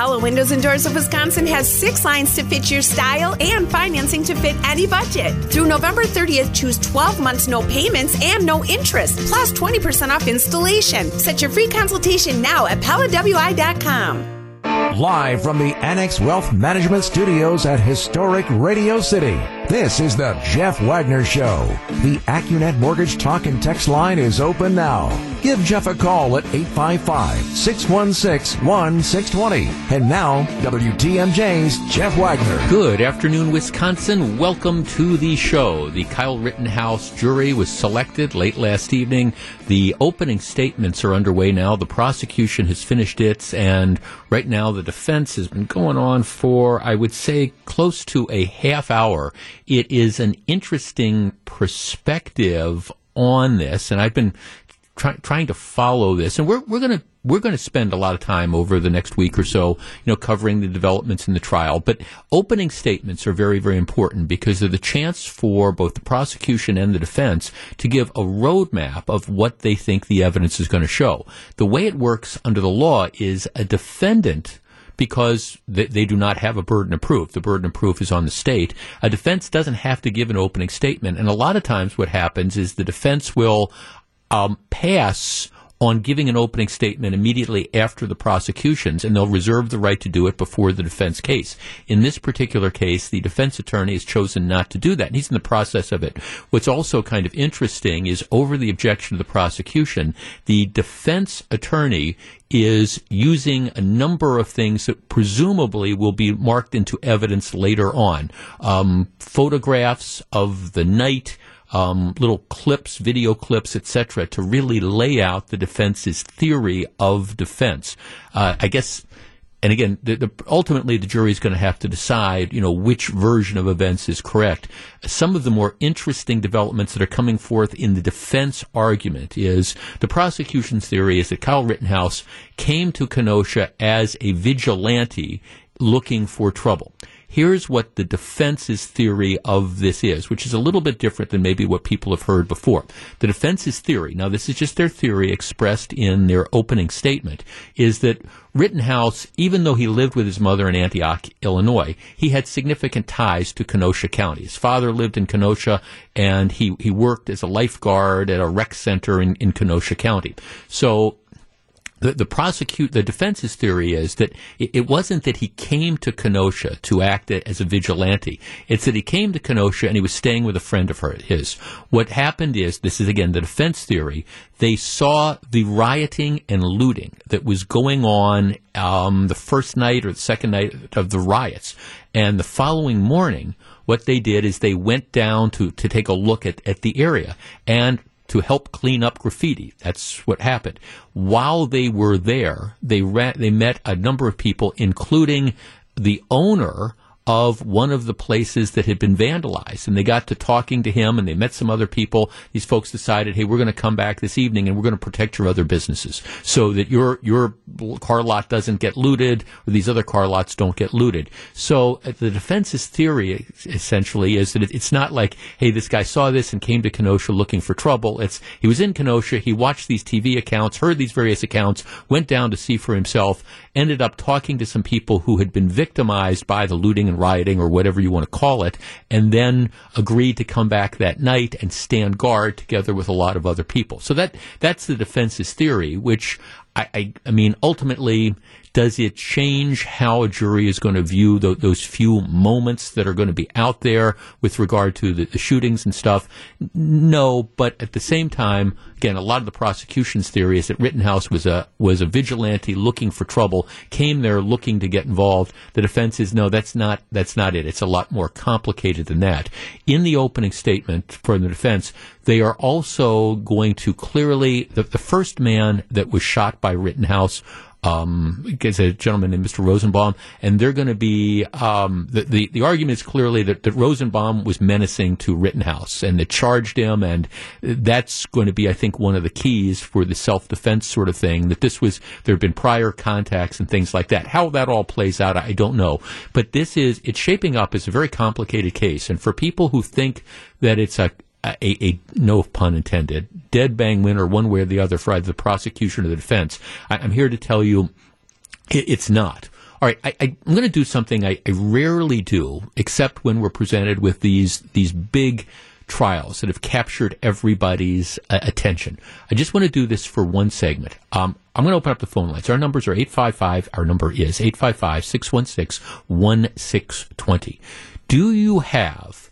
Pella Windows and Doors of Wisconsin has six lines to fit your style and financing to fit any budget. Through November 30th, choose 12 months no payments and no interest, plus 20% off installation. Set your free consultation now at PellaWI.com. Live from the Annex Wealth Management Studios at historic Radio City, this is the Jeff Wagner Show. The Accunet Mortgage Talk and Text line is open now. Give Jeff a call at 855-616-1620. And now, WTMJ's Jeff Wagner. Good afternoon, Wisconsin. Welcome to the show. The Kyle Rittenhouse jury was selected late last evening. The opening statements are underway now. The prosecution has finished its, and right now the defense has been going on for, I would say, close to a half hour. It is an interesting perspective on this, and I've been try, trying to follow this, and we're we're going to we're going to spend a lot of time over the next week or so, you know, covering the developments in the trial. But opening statements are very, very important because they're the chance for both the prosecution and the defense to give a roadmap of what they think the evidence is going to show. The way it works under the law is a defendant because they, they, do not have a burden of proof. The burden of proof is on the state. A defense doesn't have to give an opening statement. And a lot of times what happens is the defense will um, pass on giving an opening statement immediately after the prosecutions, and they'll reserve the right to do it before the defense case. In this particular case, the defense attorney has chosen not to do that, and he's in the process of it. What's also kind of interesting is over the objection of the prosecution, the defense attorney is using a number of things that presumably will be marked into evidence later on. Um, photographs of the night, um, little clips, video clips, etc., to really lay out the defense's theory of defense. Uh, I guess and again, the, the, ultimately the jury is going to have to decide, you know, which version of events is correct. Some of the more interesting developments that are coming forth in the defense argument is the prosecution's theory is that Kyle Rittenhouse came to Kenosha as a vigilante looking for trouble. Here's what the defense's theory of this is, which is a little bit different than maybe what people have heard before. The defense's theory, now this is just their theory expressed in their opening statement, is that Rittenhouse, even though he lived with his mother in Antioch, Illinois, he had significant ties to Kenosha County. His father lived in Kenosha, and he, he worked as a lifeguard at a rec center in, in Kenosha County. So the, the prosecute the defense's theory is that it, it, wasn't that he came to Kenosha to act as a vigilante. It's that he came to Kenosha and he was staying with a friend of her, his. What happened is this is again the defense theory. They saw the rioting and looting that was going on um, the first night or the second night of the riots, and the following morning. What they did is they went down to, to take a look at, at the area. And to help clean up graffiti. That's what happened. While they were there, they ra- they met a number of people, including the owner of one of the places that had been vandalized. And they got to talking to him and they met some other people. These folks decided, hey, we're going to come back this evening and we're going to protect your other businesses so that your, your car lot doesn't get looted or these other car lots don't get looted. So uh, the defense's theory essentially is that it's not like, hey, this guy saw this and came to Kenosha looking for trouble. It's, he was in Kenosha, he watched these TV accounts, heard these various accounts, went down to see for himself, ended up talking to some people who had been victimized by the looting and rioting or whatever you want to call it, and then agreed to come back that night and stand guard together with a lot of other people. So that that's the defense's theory, which I, I, I mean ultimately does it change how a jury is going to view those few moments that are going to be out there with regard to the, the, shootings and stuff? No, but at the same time, again, a lot of the prosecution's theory is that Rittenhouse was a was a vigilante looking for trouble, came there looking to get involved. The defense is no, that's not that's not it. It's a lot more complicated than that. In the opening statement from the defense, they are also going to clearly the, the first man that was shot by Rittenhouse um, a gentleman named Mr. Rosenbaum, and they're going to be um, the, the, the argument is clearly that, that Rosenbaum was menacing to Rittenhouse and that charged him, and that's going to be, I think, one of the keys for the self defense sort of thing. That this was there have been prior contacts and things like that. How that all plays out, I don't know, but this is it's shaping up as a very complicated case, and for people who think that it's a a, a, no pun intended dead bang winner one way or the other for either the prosecution or the defense. I, am here to tell you it, it's not. All right, I, am going to do something I, I rarely do, except when we're presented with these these big trials that have captured everybody's uh, attention. I just want to do this for one segment. Um, I'm going to open up the phone lines. Our numbers are 855. Our number is 855 616 1620. Do you have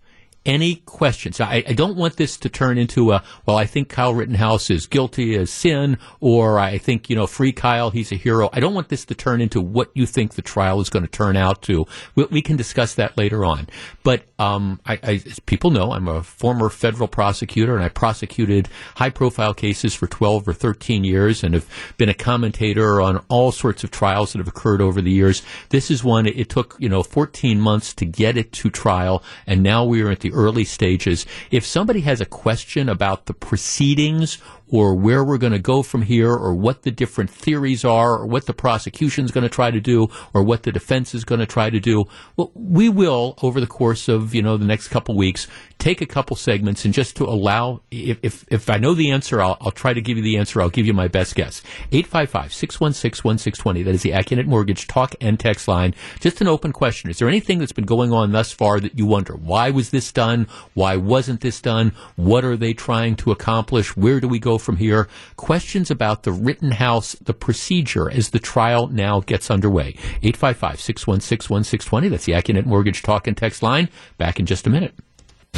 any questions. I, I, don't want this to turn into a, well, I think Kyle Rittenhouse is guilty as sin, or I think, you know, free Kyle, he's a hero. I don't want this to turn into what you think the trial is going to turn out to. We, we can discuss that later on. But um, I, I, as people know, I'm a former federal prosecutor, and I prosecuted high profile cases for 12 or 13 years and have been a commentator on all sorts of trials that have occurred over the years. This is one, it took, you know, 14 months to get it to trial, and now we are at the early stages. If somebody has a question about the proceedings or where we're going to go from here or what the different theories are or what the prosecution is going to try to do or what the defense is going to try to do, well, we will over the course of, you know, the next couple weeks take a couple segments and just to allow, if, if, if I know the answer, I'll, I'll try to give you the answer. I'll give you my best guess. 855-616-1620. That is the Accunet Mortgage talk and text line. Just an open question. Is there anything that's been going on thus far that you wonder? Why was this done? Why wasn't this done? What are they trying to accomplish? Where do we go from here. Questions about the Rittenhouse, the procedure as the trial now gets underway. 855 616 1620. That's the Accunet Mortgage Talk and Text line. Back in just a minute.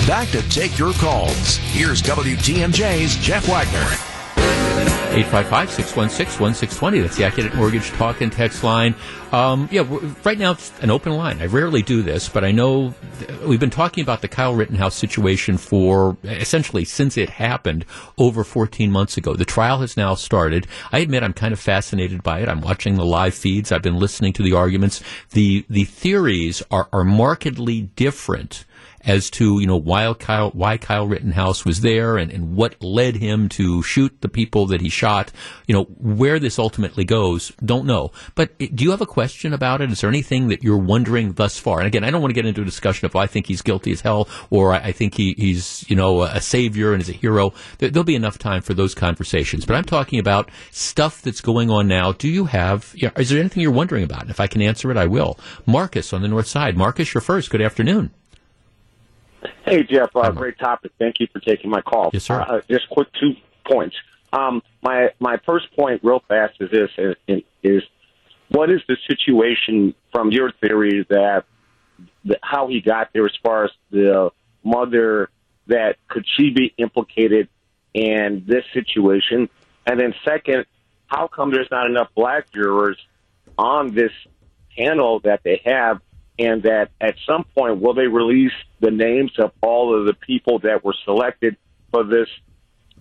Back to take your calls. Here's WTMJ's Jeff Wagner. 855-616-1620. That's the Accunet Mortgage Talk and Text line. Um, yeah, right now it's an open line. I rarely do this, but I know we've been talking about the Kyle Rittenhouse situation for essentially since it happened over 14 months ago. The trial has now started. I admit I'm kind of fascinated by it. I'm watching the live feeds. I've been listening to the arguments. The, the theories are, are markedly different as to you know why Kyle why Kyle Rittenhouse was there and, and what led him to shoot the people that he shot. You know where this ultimately goes, don't know. But do you have a question about it? Is there anything that you're wondering thus far? And again, I don't want to get into a discussion of oh, I think he's guilty as hell or I, think he, he's you know a savior and is a hero. There, there'll be enough time for those conversations. But I'm talking about stuff that's going on now. Do you have? Is there anything you're wondering about? And if I can answer it, I will. Marcus on the north side. Marcus, you're first. Good afternoon. Hey, Jeff. Uh, great topic. Thank you for taking my call. Yes, sir. Uh, just quick two points. Um, my my first point, real fast, is this: is, is what is the situation from your theory that the, how he got there, as far as the mother, that could she be implicated in this situation? And then, second, how come there's not enough black jurors on this panel that they have and that at some point will they release the names of all of the people that were selected for this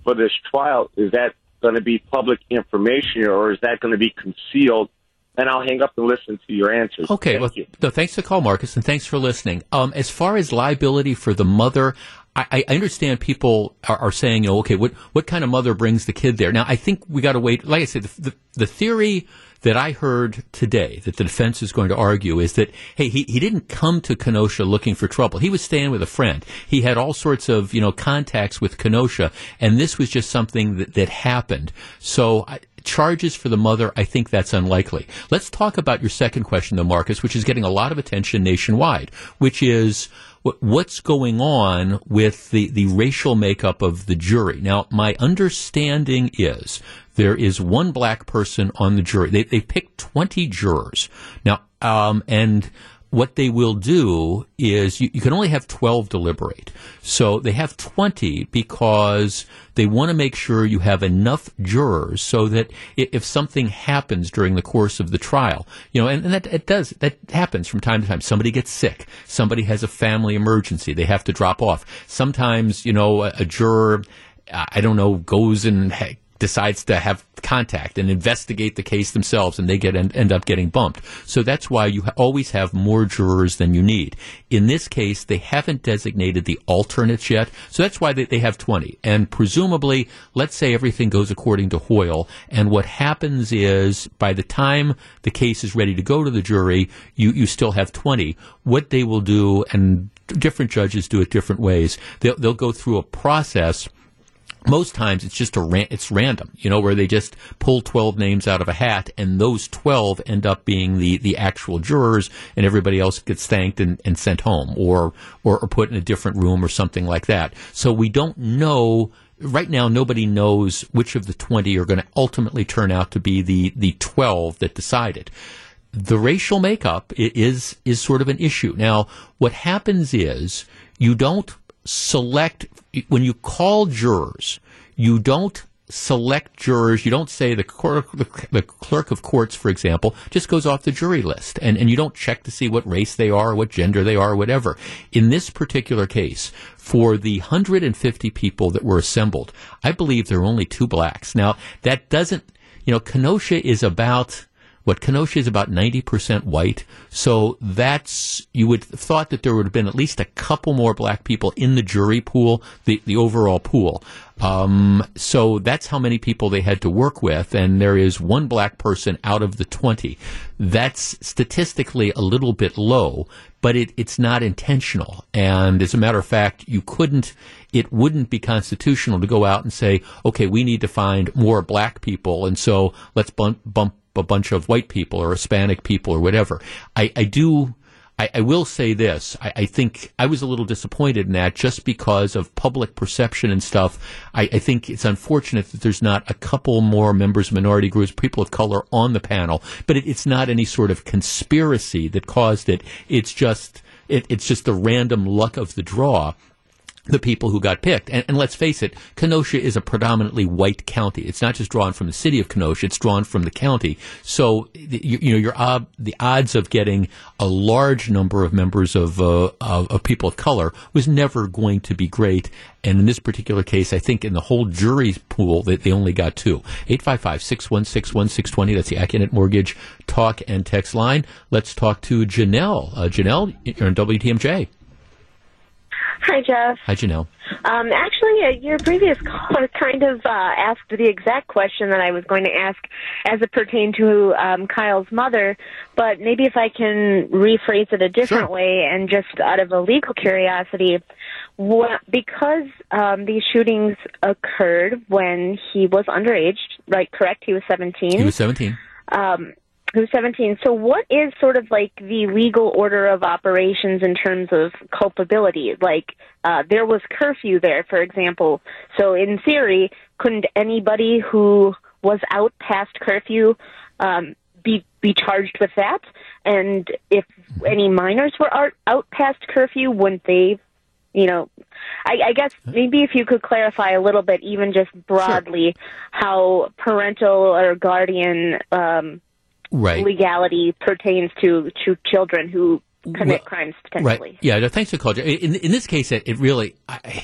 for this trial? Is that going to be public information or is that going to be concealed? And I'll hang up and listen to your answers. Okay. Thank well, you. no, thanks for the call, Marcus, and thanks for listening. Um, as far as liability for the mother, I, I understand people are, are, saying, you know, okay, what what kind of mother brings the kid there? Now, I think we got to wait. Like I said, the, the, the theory that I heard today that the defense is going to argue is that, hey, he, he didn't come to Kenosha looking for trouble. He was staying with a friend. He had all sorts of, you know, contacts with Kenosha, and this was just something that, that happened. So I, charges for the mother, I think that's unlikely. Let's talk about your second question, though, Marcus, which is getting a lot of attention nationwide, which is what's going on with the, the racial makeup of the jury. Now, my understanding is there is one black person on the jury. They, they picked 20 jurors. Now, um, and what they will do is you, you, can only have 12 deliberate. So they have 20 because they want to make sure you have enough jurors so that if something happens during the course of the trial, you know, and, and that it does, that happens from time to time. Somebody gets sick. Somebody has a family emergency. They have to drop off. Sometimes, you know, a, a juror, I don't know, goes and decides to have contact and investigate the case themselves, and they get end, up getting bumped. So that's why you always have more jurors than you need. In this case, they haven't designated the alternates yet, so that's why they, they have 20. And presumably, let's say everything goes according to Hoyle, and what happens is by the time the case is ready to go to the jury, you, you still have 20. What they will do, and different judges do it different ways, they'll, they'll go through a process most times it's just a ran- it's random, you know, where they just pull 12 names out of a hat and those 12 end up being the, the actual jurors and everybody else gets thanked and, and sent home or, or, or put in a different room or something like that. So we don't know right now nobody knows which of the 20 are going to ultimately turn out to be the, the 12 that decided. The racial makeup is, is sort of an issue. Now, what happens is you don't select when you call jurors, you don't select jurors. You don't say the clerk, the, clerk of courts, for example, just goes off the jury list, and, and you don't check to see what race they are, what gender they are, whatever. In this particular case, for the 150 people that were assembled, I believe there are only two blacks. Now, that doesn't, you know, Kenosha is about what Kenosha is about 90% white. So that's, you would have thought that there would have been at least a couple more black people in the jury pool, the, the overall pool. Um, so that's how many people they had to work with, and there is one black person out of the 20. That's statistically a little bit low, but it, it's not intentional. And as a matter of fact, you couldn't, it wouldn't be constitutional to go out and say, okay, we need to find more black people, and so let's bump, bump a bunch of white people or Hispanic people or whatever. I, I do. I, I, will say this. I, I, think I was a little disappointed in that just because of public perception and stuff. I, I, think it's unfortunate that there's not a couple more members of minority groups, people of color on the panel, but it, it's not any sort of conspiracy that caused it. It's just, it, it's just the random luck of the draw the people who got picked. And, and, let's face it, Kenosha is a predominantly white county. It's not just drawn from the city of Kenosha; it's drawn from the county. So you, you know, your ob- the odds of getting a large number of members of, uh, of, of people of color was never going to be great. And in this particular case, I think in the whole jury pool, they, they only got two. 855-616-1620. That's the Accunet Mortgage talk and text line. Let's talk to Janelle. Uh, Janelle, you're on WTMJ. Hi, Jeff. Hi, Janelle. Um, actually, uh, your previous caller kind of uh, asked the exact question that I was going to ask as it pertained to um, Kyle's mother, but maybe if I can rephrase it a different sure. way and just out of a legal curiosity, what, because um, these shootings occurred when he was underage, right? Correct? He was 17. He was 17. Um, who's 17. So, what is sort of like the legal order of operations in terms of culpability? Like, uh, there was curfew there, for example. So, in theory, couldn't anybody who was out past curfew um, be be charged with that? And if any minors were out, out past curfew, wouldn't they? You know, I, I guess maybe if you could clarify a little bit, even just broadly, sure. how parental or guardian um, right. legality pertains to to children who commit well, crimes potentially. Right. Yeah. Thanks for calling. In, in this case, it, really.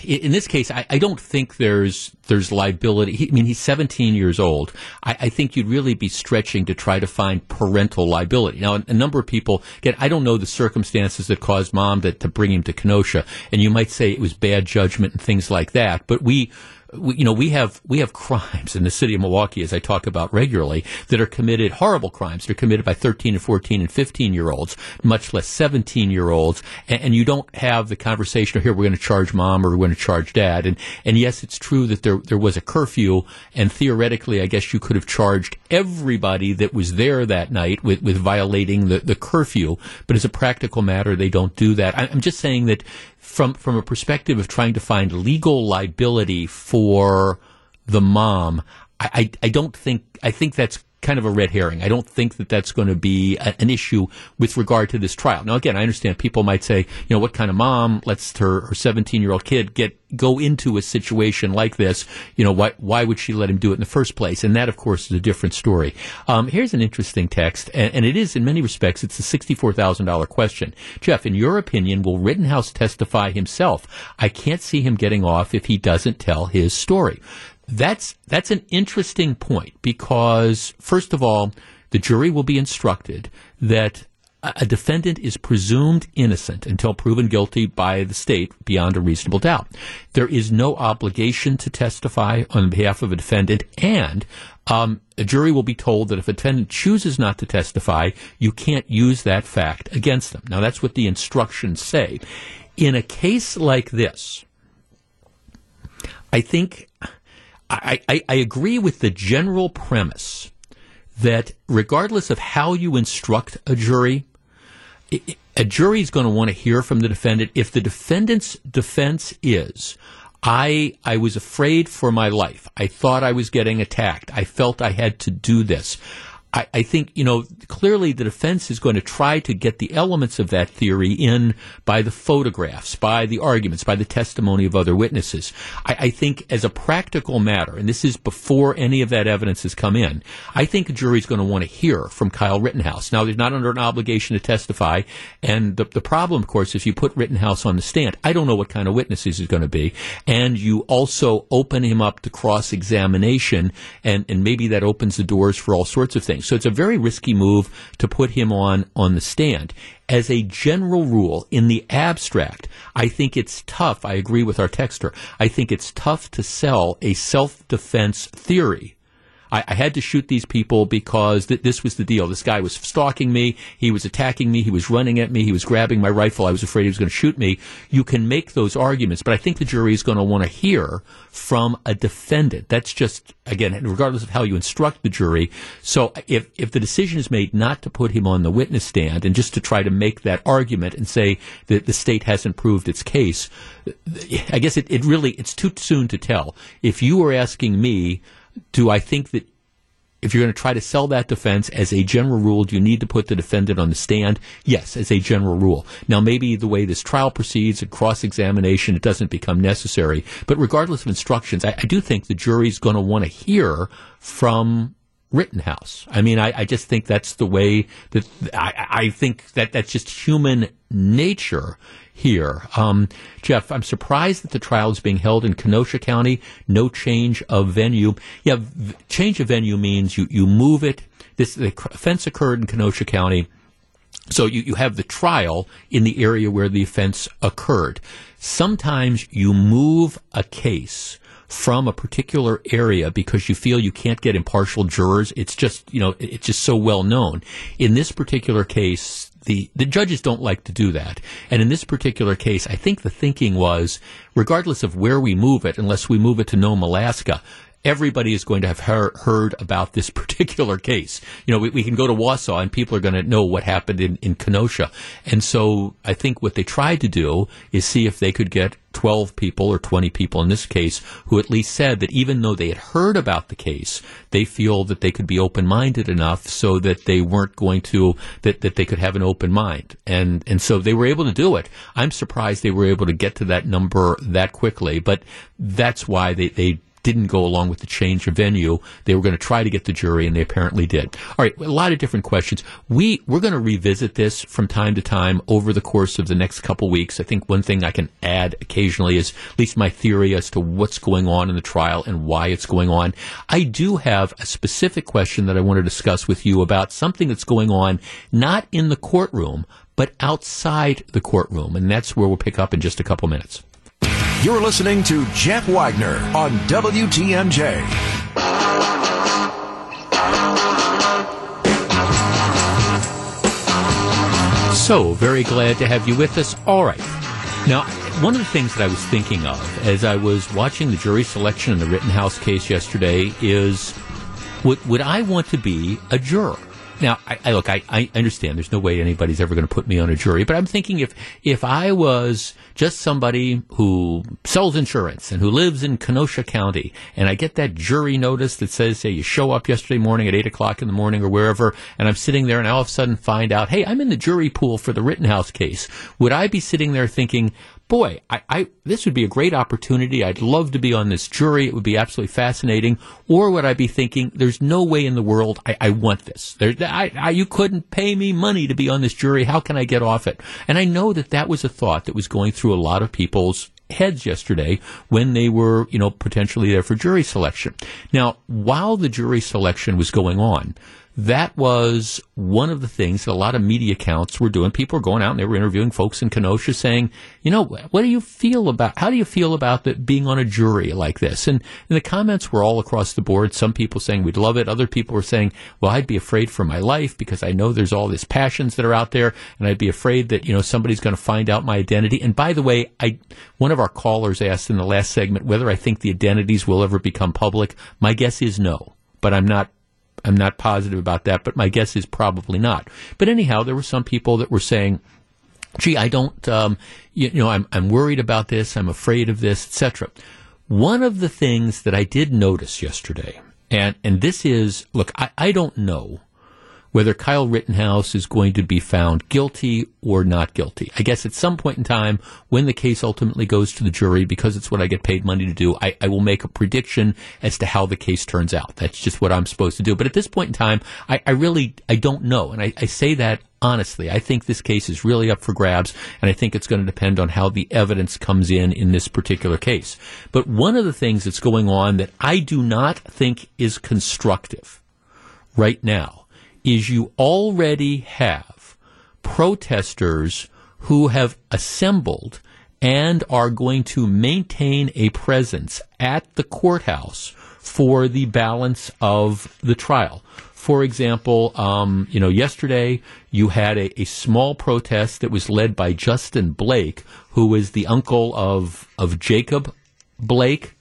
In this case, I, I, don't think there's there's liability. He, I mean, he's 17 years old. I, I, think you'd really be stretching to try to find parental liability. Now, a, a, number of people. get. I don't know the circumstances that caused mom to, to bring him to Kenosha, and you might say it was bad judgment and things like that. But we we, you know, we have we have crimes in the city of Milwaukee, as I talk about regularly, that are committed horrible crimes. They're committed by 13 and 14 and 15 year olds, much less 17 year olds, and, and, you don't have the conversation. Here, we're going to charge mom or we're going to charge dad. And and yes, it's true that there there was a curfew, and theoretically, I guess you could have charged everybody that was there that night with with violating the the curfew. But as a practical matter, they don't do that. I'm just saying that from from a perspective of trying to find legal liability for the mom, I, I, I don't think I think that's kind of a red herring. I don't think that that's going to be a, an issue with regard to this trial. Now, again, I understand people might say, you know, what kind of mom lets her, her 17 year old kid get go into a situation like this? You know, why why would she let him do it in the first place? And that, of course, is a different story. Um, here's an interesting text, and, and it is in many respects it's a sixty-four thousand dollar question. Jeff, in your opinion, will Rittenhouse testify himself? I can't see him getting off if he doesn't tell his story. That's that's an interesting point because first of all, the jury will be instructed that a defendant is presumed innocent until proven guilty by the state beyond a reasonable doubt. There is no obligation to testify on behalf of a defendant, and um, a jury will be told that if a defendant chooses not to testify, you can't use that fact against them. Now, that's what the instructions say. In a case like this, I think I, I, I agree with the general premise that regardless of how you instruct a jury, a jury is going to want to hear from the defendant. If the defendant's defense is, I I was afraid for my life. I thought I was getting attacked. I felt I had to do this. I, I think, you know, clearly the defense is going to try to get the elements of that theory in by the photographs, by the arguments, by the testimony of other witnesses. I, I think as a practical matter, and this is before any of that evidence has come in, I think a jury is going to want to hear from Kyle Rittenhouse. Now, they're not under an obligation to testify, and the, the problem, of course, if you put Rittenhouse on the stand, I don't know what kind of witnesses he's going to be, and you also open him up to cross examination, and, and maybe that opens the doors for all sorts of things. So it's a very risky move to put him on on the stand. As a general rule, in the abstract, I think it's tough. I agree with our texter. I think it's tough to sell a self defense theory I, I had to shoot these people because th- this was the deal. This guy was stalking me. He was attacking me. He was running at me. He was grabbing my rifle. I was afraid he was going to shoot me. You can make those arguments, but I think the jury is going to want to hear from a defendant. That's just, again, regardless of how you instruct the jury. So if, if the decision is made not to put him on the witness stand and just to try to make that argument and say that the state hasn't proved its case, I guess it, it really, it's too soon to tell. If you were asking me, do I think that if you're going to try to sell that defense as a general rule, do you need to put the defendant on the stand? Yes, as a general rule. Now, maybe the way this trial proceeds and cross examination, it doesn't become necessary. But regardless of instructions, I, I do think the jury's going to want to hear from Rittenhouse. I mean, I, I, just think that's the way that I, I think that that's just human nature here. Um, Jeff, I'm surprised that the trial is being held in Kenosha County. No change of venue. Yeah, v- change of venue means you, you move it. This the offense occurred in Kenosha County. So you, you have the trial in the area where the offense occurred. Sometimes you move a case from a particular area because you feel you can't get impartial jurors. It's just, you know, it's just so well known. In this particular case, the, the judges don't like to do that. And in this particular case, I think the thinking was, regardless of where we move it, unless we move it to Nome, Alaska, everybody is going to have heard about this particular case. You know, we, we, can go to Wausau and people are going to know what happened in, in Kenosha. And so I think what they tried to do is see if they could get 12 people or 20 people in this case who at least said that even though they had heard about the case, they feel that they could be open-minded enough so that they weren't going to, that, that they could have an open mind. And, and so they were able to do it. I'm surprised they were able to get to that number that quickly, but that's why they, they didn't go along with the change of venue. They were going to try to get the jury, and they apparently did. All right, a lot of different questions. We we're going to revisit this from time to time over the course of the next couple weeks. I think one thing I can add occasionally is at least my theory as to what's going on in the trial and why it's going on. I do have a specific question that I want to discuss with you about something that's going on not in the courtroom but outside the courtroom, and that's where we'll pick up in just a couple minutes. You're listening to Jeff Wagner on WTMJ. So, very glad to have you with us. All right. Now, one of the things that I was thinking of as I was watching the jury selection in the Rittenhouse case yesterday is would, would I want to be a juror? Now, I, I look, I, I, understand there's no way anybody's ever going to put me on a jury, but I'm thinking if, if I was just somebody who sells insurance and who lives in Kenosha County and I get that jury notice that says, say, you show up yesterday morning at eight o'clock in the morning or wherever, and I'm sitting there and I all of a sudden find out, hey, I'm in the jury pool for the Rittenhouse case. Would I be sitting there thinking, boy, I, I, this would be a great opportunity. I'd love to be on this jury. It would be absolutely fascinating. Or would I be thinking, there's no way in the world I, I want this. There, I, I, you couldn't pay me money to be on this jury. How can I get off it? And I know that that was a thought that was going through a lot of people's heads yesterday when they were, you know, potentially there for jury selection. Now, while the jury selection was going on, that was one of the things that a lot of media accounts were doing. People were going out and they were interviewing folks in Kenosha saying, you know, what do you feel about, how do you feel about being on a jury like this? And, and the comments were all across the board. Some people saying we'd love it. Other people were saying, well, I'd be afraid for my life because I know there's all these passions that are out there and I'd be afraid that, you know, somebody's going to find out my identity. And by the way, I, one of our callers asked in the last segment whether I think the identities will ever become public. My guess is no, but I'm not I'm not positive about that, but my guess is probably not. But anyhow, there were some people that were saying, "Gee, I don't, um, you, you know, I'm I'm worried about this. I'm afraid of this, etc." One of the things that I did notice yesterday, and and this is, look, I, I don't know whether Kyle Rittenhouse is going to be found guilty or not guilty. I guess at some point in time, when the case ultimately goes to the jury, because it's what I get paid money to do, I, I will make a prediction as to how the case turns out. That's just what I'm supposed to do. But at this point in time, I, I really I don't know, and I, I say that honestly. I think this case is really up for grabs, and I think it's going to depend on how the evidence comes in in this particular case. But one of the things that's going on that I do not think is constructive right now is you already have protesters who have assembled and are going to maintain a presence at the courthouse for the balance of the trial. For example, um, you know, yesterday you had a, a, small protest that was led by Justin Blake, who is the uncle of of Jacob Blake,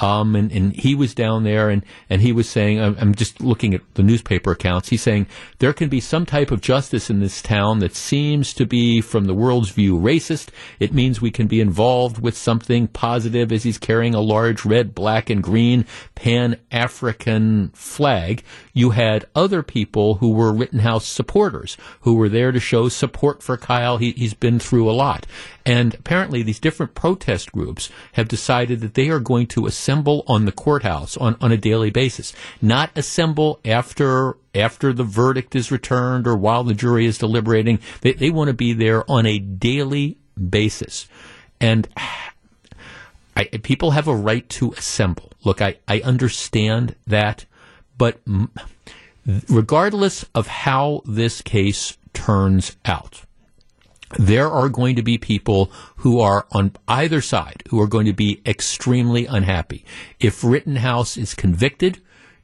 um, and, and he was down there and, and he was saying, I'm, I'm just looking at the newspaper accounts. He's saying there can be some type of justice in this town that seems to be, from the world's view, racist. It means we can be involved with something positive as he's carrying a large red, black, and green Pan African flag. You had other people who were Rittenhouse supporters who were there to show support for Kyle. He, he's been through a lot. And apparently, these different protest groups have decided that they are going to assemble on the courthouse on, on a daily basis, not assemble after after the verdict is returned or while the jury is deliberating. They, they want to be there on a daily basis. And I, people have a right to assemble. Look, I, I understand that, but regardless of how this case turns out, there are going to be people who are on either side who are going to be extremely unhappy. If Rittenhouse is convicted,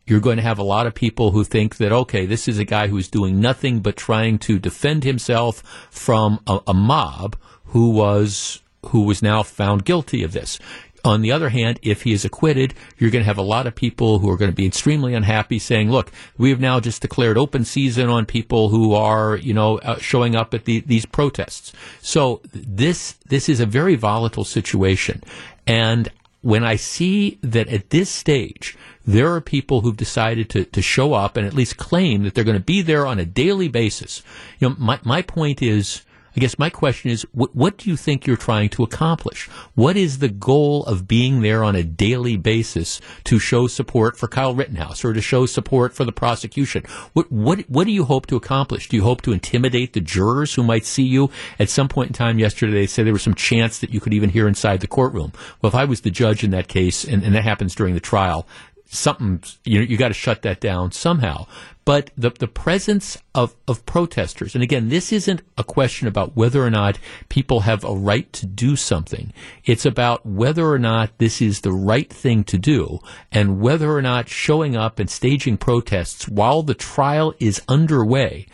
you're going to have a lot of people who think that, okay, this is a guy who's doing nothing but trying to defend himself from a, a mob who was who was now found guilty of this. On the other hand, if he is acquitted, you're going to have a lot of people who are going to be extremely unhappy saying, look, we have now just declared open season on people who are, you know, uh, showing up at the, these protests. So this, this is a very volatile situation. And when I see that at this stage, there are people who've decided to, to show up and at least claim that they're going to be there on a daily basis. You know, my, my point is, I guess my question is, what, what do you think you're trying to accomplish? What is the goal of being there on a daily basis to show support for Kyle Rittenhouse or to show support for the prosecution? What, what, what do you hope to accomplish? Do you hope to intimidate the jurors who might see you? At some point in time yesterday, they there was some chance that you could even hear inside the courtroom. Well, if I was the judge in that case, and, and that happens during the trial, something you know, you got to shut that down somehow. But the the presence of of protesters, and again, this isn't a question about whether or not people have a right to do something. It's about whether or not this is the right thing to do, and whether or not showing up and staging protests while the trial is underway.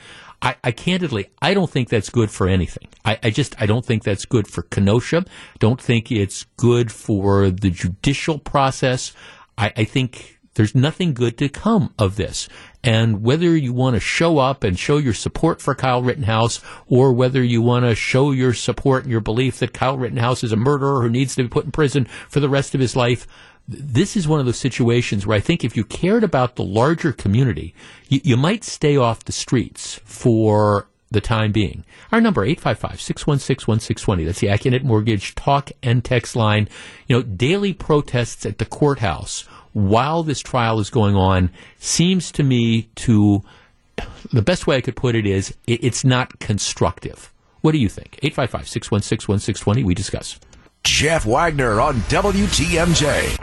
I, I, candidly, I don't think that's good for anything. I, I, just, I don't think that's good for Kenosha. Don't think it's good for the judicial process. I, I think there's nothing good to come of this. And whether you want to show up and show your support for Kyle Rittenhouse, or whether you want to show your support and your belief that Kyle Rittenhouse is a murderer who needs to be put in prison for the rest of his life, this is one of those situations where I think if you cared about the larger community, you, you might stay off the streets for the time being. Our number, 855-616-1620. That's the Accunet Mortgage talk and text line. You know, daily protests at the courthouse while this trial is going on seems to me to, the best way I could put it is, it's not constructive. What do you think? 855-616-1620. We discuss. Jeff Wagner on WTMJ.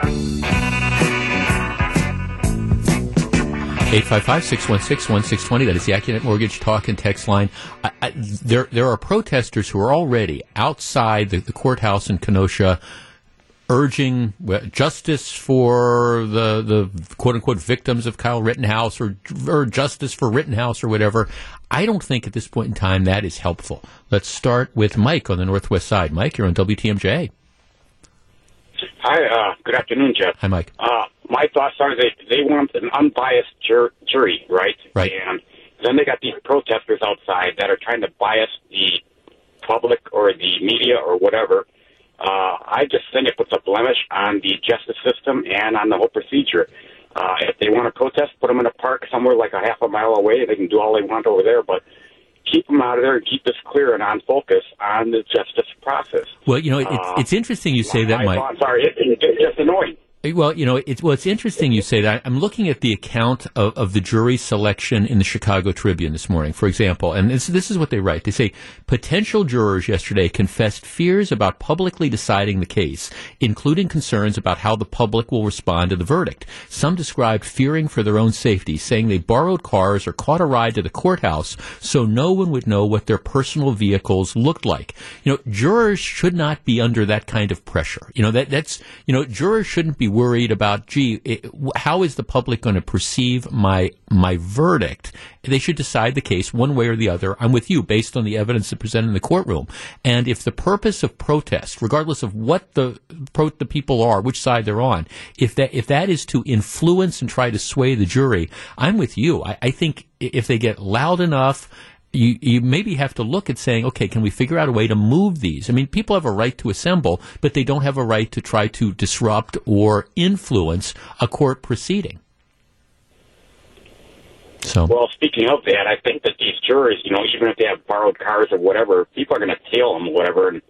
855 616 1620. That is the Accunet Mortgage Talk and Text line. I, I, there, there are protesters who are already outside the, the courthouse in Kenosha urging uh, justice for the, the quote unquote victims of Kyle Rittenhouse or, or justice for Rittenhouse or whatever. I don't think at this point in time that is helpful. Let's start with Mike on the Northwest side. Mike, you're on WTMJ. Hi, uh, good afternoon, Jeff. Hi, Mike. Uh, my thoughts are they they want an unbiased jur- jury, right? Right. And then they got these protesters outside that are trying to bias the public or the media or whatever. Uh, I just think it puts a blemish on the justice system and on the whole procedure. Uh, if they want to protest, put them in a park somewhere like a half a mile away. They can do all they want over there, but keep them out of there and keep this clear and on focus on the justice process. Well, you know, it's, Uh, it's interesting you say that, I, Mike. I'm sorry, it, it, it's just annoying. Well, you know, it's well, it's interesting you say that. I'm looking at the account of, of the jury selection in the Chicago Tribune this morning, for example, and this, this is what they write. They say potential jurors yesterday confessed fears about publicly deciding the case, including concerns about how the public will respond to the verdict. Some described fearing for their own safety, saying they borrowed cars or caught a ride to the courthouse so no one would know what their personal vehicles looked like. You know, jurors should not be under that kind of pressure. You know, that that's you know, jurors shouldn't be worried about, gee, it, how is the public going to perceive my my verdict? They should decide the case one way or the other. I'm with you based on the evidence that's presented in the courtroom. And if the purpose of protest, regardless of what the pro, the people are, which side they're on, if that if that is to influence and try to sway the jury, I'm with you. I, I think if they get loud enough you, you maybe have to look at saying, okay, can we figure out a way to move these? I mean, people have a right to assemble, but they don't have a right to try to disrupt or influence a court proceeding. So, Well, speaking of that, I think that these jurors, you know, even if they have borrowed cars or whatever, people are going to tail them or whatever, and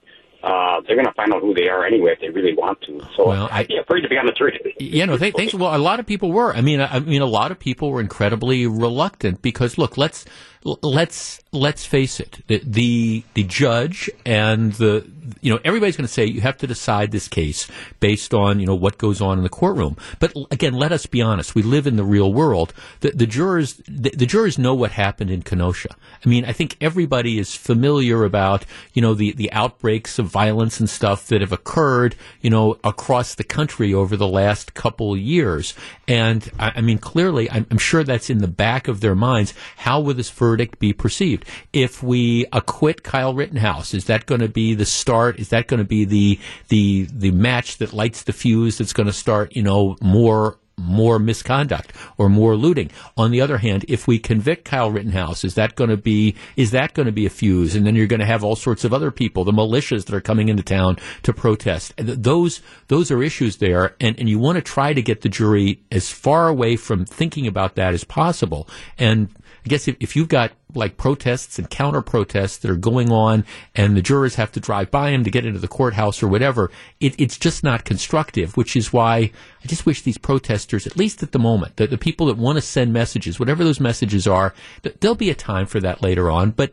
uh, they're going to find out who they are anyway if they really want to. So Well, I- I'd be afraid to be on the jury. yeah, no, th- thanks. Well, a lot of people were. I mean, I, I mean, a lot of people were incredibly reluctant because, look, let's let's let's face it. The the, the judge and the you know everybody's going to say you have to decide this case based on you know what goes on in the courtroom. But again, let us be honest. We live in the real world. The, the jurors the, the jurors know what happened in Kenosha. I mean, I think everybody is familiar about you know the the outbreaks of violence and stuff that have occurred you know across the country over the last couple years. And I, I mean, clearly, I'm, I'm sure that's in the back of their minds. How will this verdict be perceived? If we acquit Kyle Rittenhouse, is that going to be the start? Is that going to be the the the match that lights the fuse? That's going to start, you know, more more misconduct or more looting. On the other hand, if we convict Kyle Rittenhouse, is that going to be is that going to be a fuse? And then you're going to have all sorts of other people, the militias that are coming into town to protest. Those those are issues there, and and you want to try to get the jury as far away from thinking about that as possible. And I guess if, if you've got like protests and counter protests that are going on and the jurors have to drive by them to get into the courthouse or whatever, it, it's just not constructive, which is why I just wish these protesters, at least at the moment, the, the people that want to send messages, whatever those messages are, th- there'll be a time for that later on, but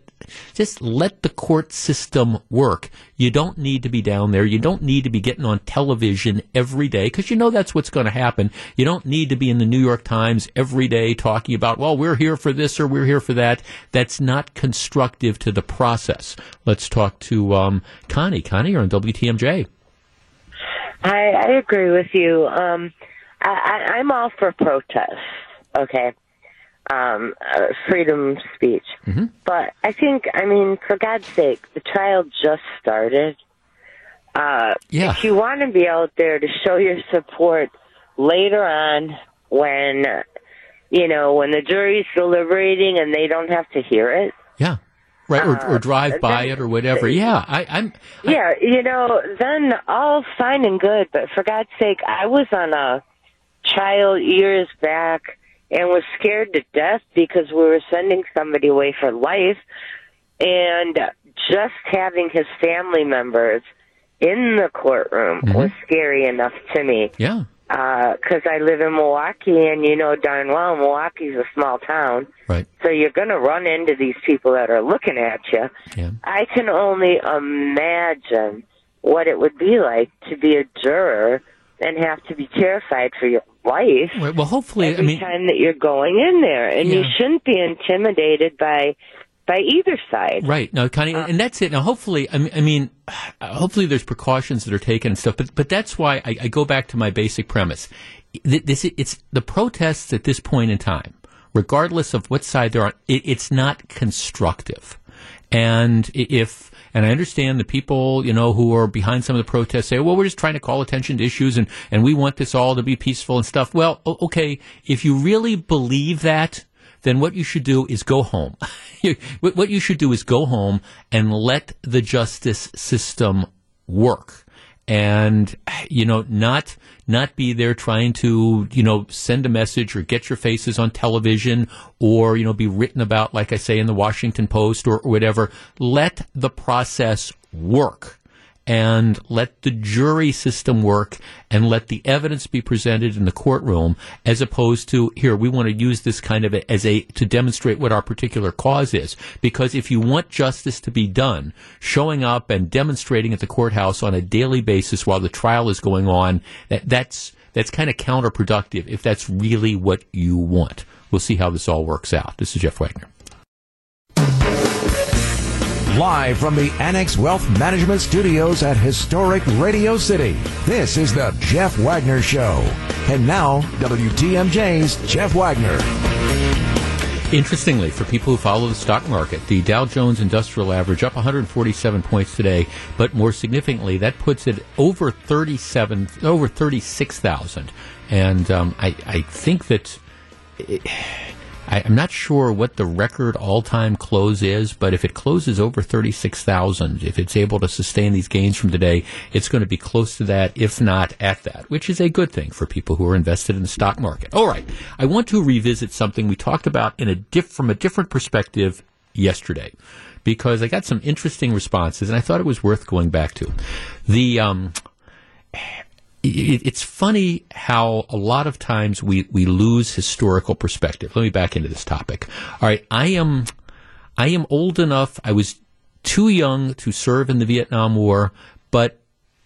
just let the court system work. You don't need to be down there. You don't need to be getting on television every day because you know that's what's going to happen. You don't need to be in the New York Times every day talking about, well, we're here for this or we're here for that. That's not constructive to the process. Let's talk to um, Connie. Connie, you're on WTMJ. I, I agree with you. Um, I, I, I'm all for protest. Okay, um, uh, freedom of speech. Mm-hmm. But I think, I mean, for God's sake, the trial just started. Uh, Yeah. If you want to be out there to show your support later on, when you know when the jury's deliberating and they don't have to hear it. Yeah. Right, or, or Uh, drive by then- it or whatever. Yeah, I, I'm. I- Yeah, you know, then all fine and good, but for God's sake, I was on a trial years back and was scared to death because we were sending somebody away for life and just having his family members in the courtroom was scary enough to me yeah. Uh, because I live in Milwaukee, and you know darn well Milwaukee's a small town, Right. so you're going to run into these people that are looking at you. Yeah. I can only imagine what it would be like to be a juror and have to be terrified for your life. Right, well, hopefully, every I mean, time that you're going in there, and you shouldn't be intimidated by by either side. Right. Now, Connie, and that's it. Now, hopefully, I mean, I mean, hopefully there's precautions that are taken and stuff, but, but that's why I, I go back to my basic premise. This, it's the protests at this point in time, regardless of what side they're on, it, it's not constructive. And if, and I understand the people, you know, who are behind some of the protests say, well, we're just trying to call attention to issues and, and we want this all to be peaceful and stuff. Well, okay, if you really believe that, then what you should do is go home. What you should do is go home and let the justice system work. And, you know, not, not be there trying to, you know, send a message or get your faces on television or, you know, be written about, like I say in the Washington Post or, or whatever. Let the process work and let the jury system work and let the evidence be presented in the courtroom as opposed to here we want to use this kind of a, as a to demonstrate what our particular cause is. Because if you want justice to be done showing up and demonstrating at the courthouse on a daily basis while the trial is going on that that's that's kind of counterproductive if that's really what you want. We'll see how this all works out. This is Jeff Wagner Live from the Annex Wealth Management Studios at historic Radio City, this is the Jeff Wagner Show. And now, WTMJ's Jeff Wagner. Interestingly, for people who follow the stock market, the Dow Jones Industrial Average up 147 points today, but more significantly, that puts it over 37, over 36,000. And um, I, I think that it, I, I'm not sure what the record all-time close is, but if it closes over 36,000, if it's able to sustain these gains from today, it's going to be close to that, if not at that, which is a good thing for people who are invested in the stock market. All right, I want to revisit something we talked about in a diff- from a different perspective yesterday, because I got some interesting responses, and I thought it was worth going back to. The um, it's funny how a lot of times we, we lose historical perspective. Let me back into this topic. All right, I am I am old enough. I was too young to serve in the Vietnam War, but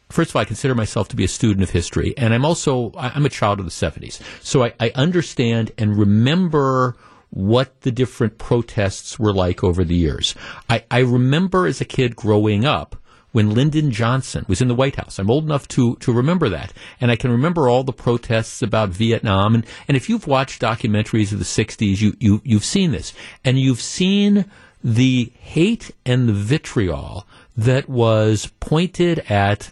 first of all, I consider myself to be a student of history, and I'm also I'm a child of the '70s, so I, I understand and remember what the different protests were like over the years. I, I remember as a kid growing up when Lyndon Johnson was in the White House. I'm old enough to, to remember that. And I can remember all the protests about Vietnam. And, and if you've watched documentaries of the 60s, you, you, you've seen this. And you've seen the hate and the vitriol that was pointed at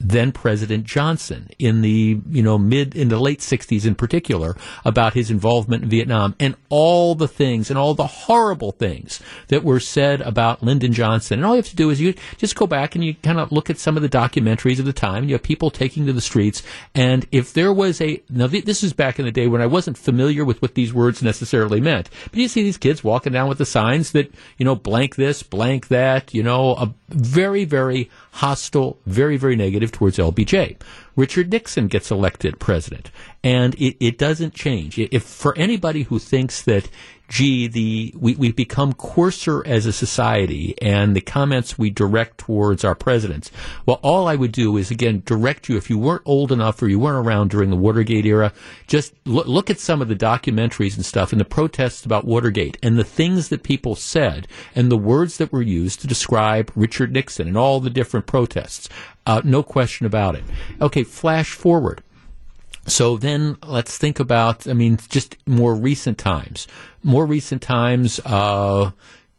then President Johnson in the you know mid in the late 60s in particular about his involvement in Vietnam and all the things and all the horrible things that were said about Lyndon Johnson. And all you have to do is you just go back and you kind of look at some of the documentaries of the time. You have people taking to the streets. And if there was a now th- this is back in the day when I wasn't familiar with what these words necessarily meant. But you see these kids walking down with the signs that you know blank this blank that you know a very very hostile very very negative towards LBJ. Richard Nixon gets elected president, and it, it doesn't change. If for anybody who thinks that, gee, the we, we've become coarser as a society, and the comments we direct towards our presidents, well, all I would do is again direct you. If you weren't old enough or you weren't around during the Watergate era, just look, look at some of the documentaries and stuff and the protests about Watergate and the things that people said and the words that were used to describe Richard Nixon and all the different protests. Uh, no question about it. Okay, flash forward. So then let's think about, I mean, just more recent times. More recent times, uh,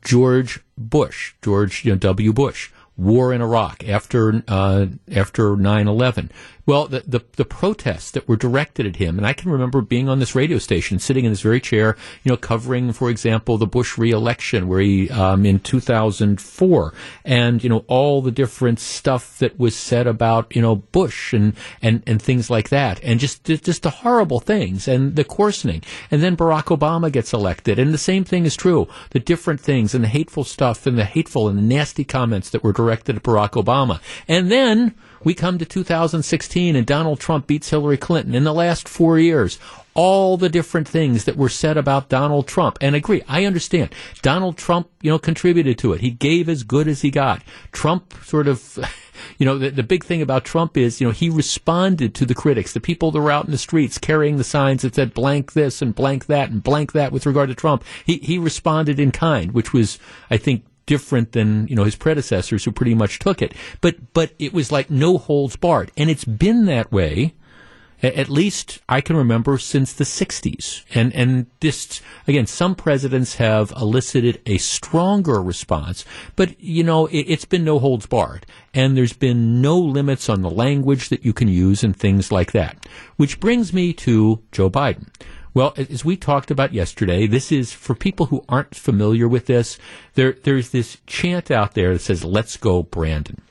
George Bush, George you know, W. Bush, war in Iraq after uh, after 9/11. Well, the, the the protests that were directed at him, and I can remember being on this radio station, sitting in this very chair, you know, covering, for example, the Bush reelection, where he um, in 2004, and you know all the different stuff that was said about you know Bush and and and things like that, and just just the horrible things and the coarsening, and then Barack Obama gets elected, and the same thing is true. The different things and the hateful stuff and the hateful and the nasty comments that were directed at Barack Obama, and then we come to 2016 and Donald Trump beats Hillary Clinton in the last four years. all the different things that were said about Donald Trump. And agree, I understand. Donald Trump, you know, contributed to it. He gave as good as he got. Trump sort of. You know, the, the big thing about Trump is, you know, he responded to the critics, the people that were out in the streets carrying the signs that said blank this and blank that and blank that with regard to Trump. He, he responded in kind, which was, I think, different than you know his predecessors who pretty much took it. But but it was like no holds barred, and it's been that way at least I can remember since the 60s. And, and this, again, some presidents have elicited a stronger response, but, you know, it, it's been no holds barred. And there's been no limits on the language that you can use and things like that. Which brings me to Joe Biden. Well, as we talked about yesterday, this is for people who aren't familiar with this. There, there's this chant out there that says, let's go Brandon.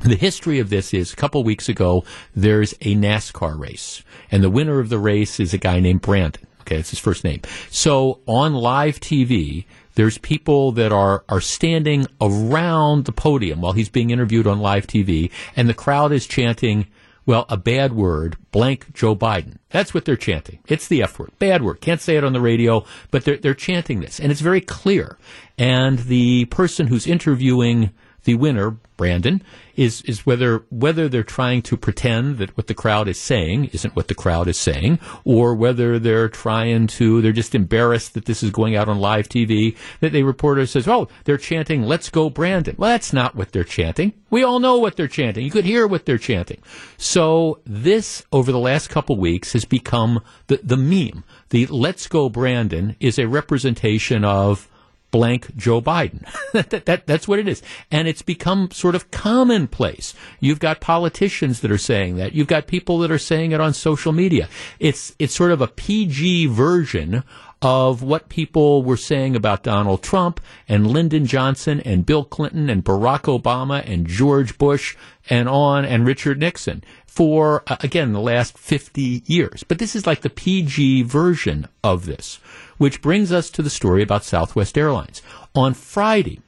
The history of this is a couple weeks ago, there's a NASCAR race, and the winner of the race is a guy named Brandon. Okay, that's his first name. So on live TV, there's people that are, are standing around the podium while he's being interviewed on live TV, and the crowd is chanting, well, a bad word, blank Joe Biden. That's what they're chanting. It's the F word. Bad word. Can't say it on the radio, but they're, they're chanting this. And it's very clear. And the person who's interviewing the winner, Brandon, is is whether whether they're trying to pretend that what the crowd is saying isn't what the crowd is saying, or whether they're trying to they're just embarrassed that this is going out on live TV. That the reporter says, "Oh, they're chanting, let's go, Brandon." Well, that's not what they're chanting. We all know what they're chanting. You could hear what they're chanting. So this over the last couple weeks has become the the meme. The "Let's go, Brandon" is a representation of blank Joe Biden. that, that, that's what it is. And it's become sort of commonplace. You've got politicians that are saying that. You've got people that are saying it on social media. It's, it's sort of a PG version of what people were saying about Donald Trump and Lyndon Johnson and Bill Clinton and Barack Obama and George Bush and on and Richard Nixon for, uh, again, the last 50 years. But this is like the PG version of this which brings us to the story about Southwest Airlines. On Friday,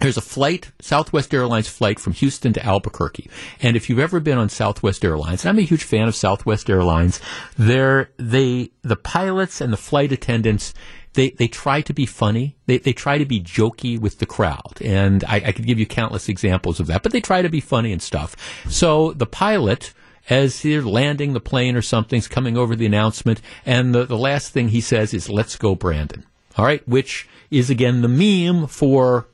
there's a flight, Southwest Airlines flight from Houston to Albuquerque. And if you've ever been on Southwest Airlines, and I'm a huge fan of Southwest Airlines, they're, they, the pilots and the flight attendants, they, they try to be funny. They, they try to be jokey with the crowd. And I, I could give you countless examples of that, but they try to be funny and stuff. So the pilot, as they're landing the plane or something's coming over the announcement, and the, the last thing he says is, let's go, Brandon. All right, which is again the meme for,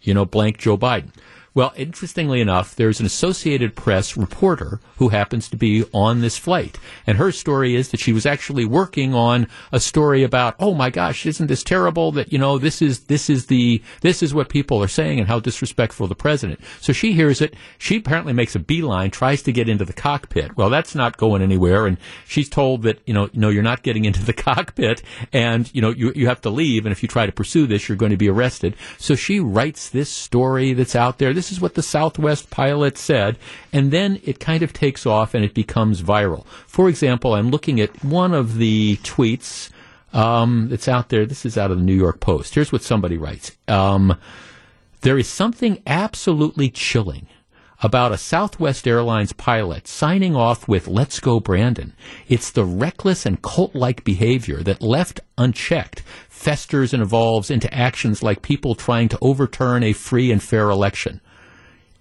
you know, blank Joe Biden. Well, interestingly enough, there's an Associated Press reporter who happens to be on this flight. And her story is that she was actually working on a story about, oh my gosh, isn't this terrible that, you know, this is, this is the, this is what people are saying and how disrespectful the president. So she hears it. She apparently makes a beeline, tries to get into the cockpit. Well, that's not going anywhere. And she's told that, you know, no, you're not getting into the cockpit and, you know, you, you have to leave. And if you try to pursue this, you're going to be arrested. So she writes this story that's out there this is what the Southwest pilot said. And then it kind of takes off and it becomes viral. For example, I'm looking at one of the tweets um, that's out there. This is out of the New York Post. Here's what somebody writes. Um, there is something absolutely chilling about a Southwest Airlines pilot signing off with Let's Go Brandon. It's the reckless and cult like behavior that, left unchecked, festers and evolves into actions like people trying to overturn a free and fair election.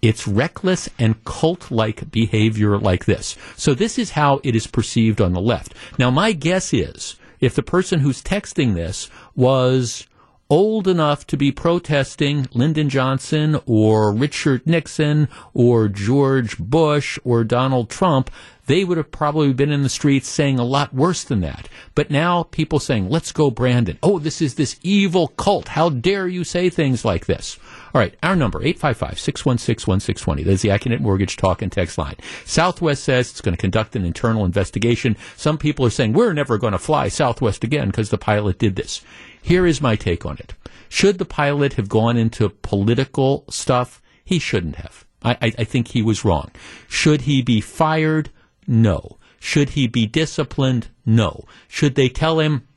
It's reckless and cult like behavior like this. So, this is how it is perceived on the left. Now, my guess is if the person who's texting this was old enough to be protesting Lyndon Johnson or Richard Nixon or George Bush or Donald Trump, they would have probably been in the streets saying a lot worse than that. But now people saying, let's go, Brandon. Oh, this is this evil cult. How dare you say things like this? All right, our number, 855-616-1620. That's the Accunet Mortgage Talk and Text line. Southwest says it's going to conduct an internal investigation. Some people are saying we're never going to fly Southwest again because the pilot did this. Here is my take on it. Should the pilot have gone into political stuff? He shouldn't have. I, I, I think he was wrong. Should he be fired? No. Should he be disciplined? No. Should they tell him,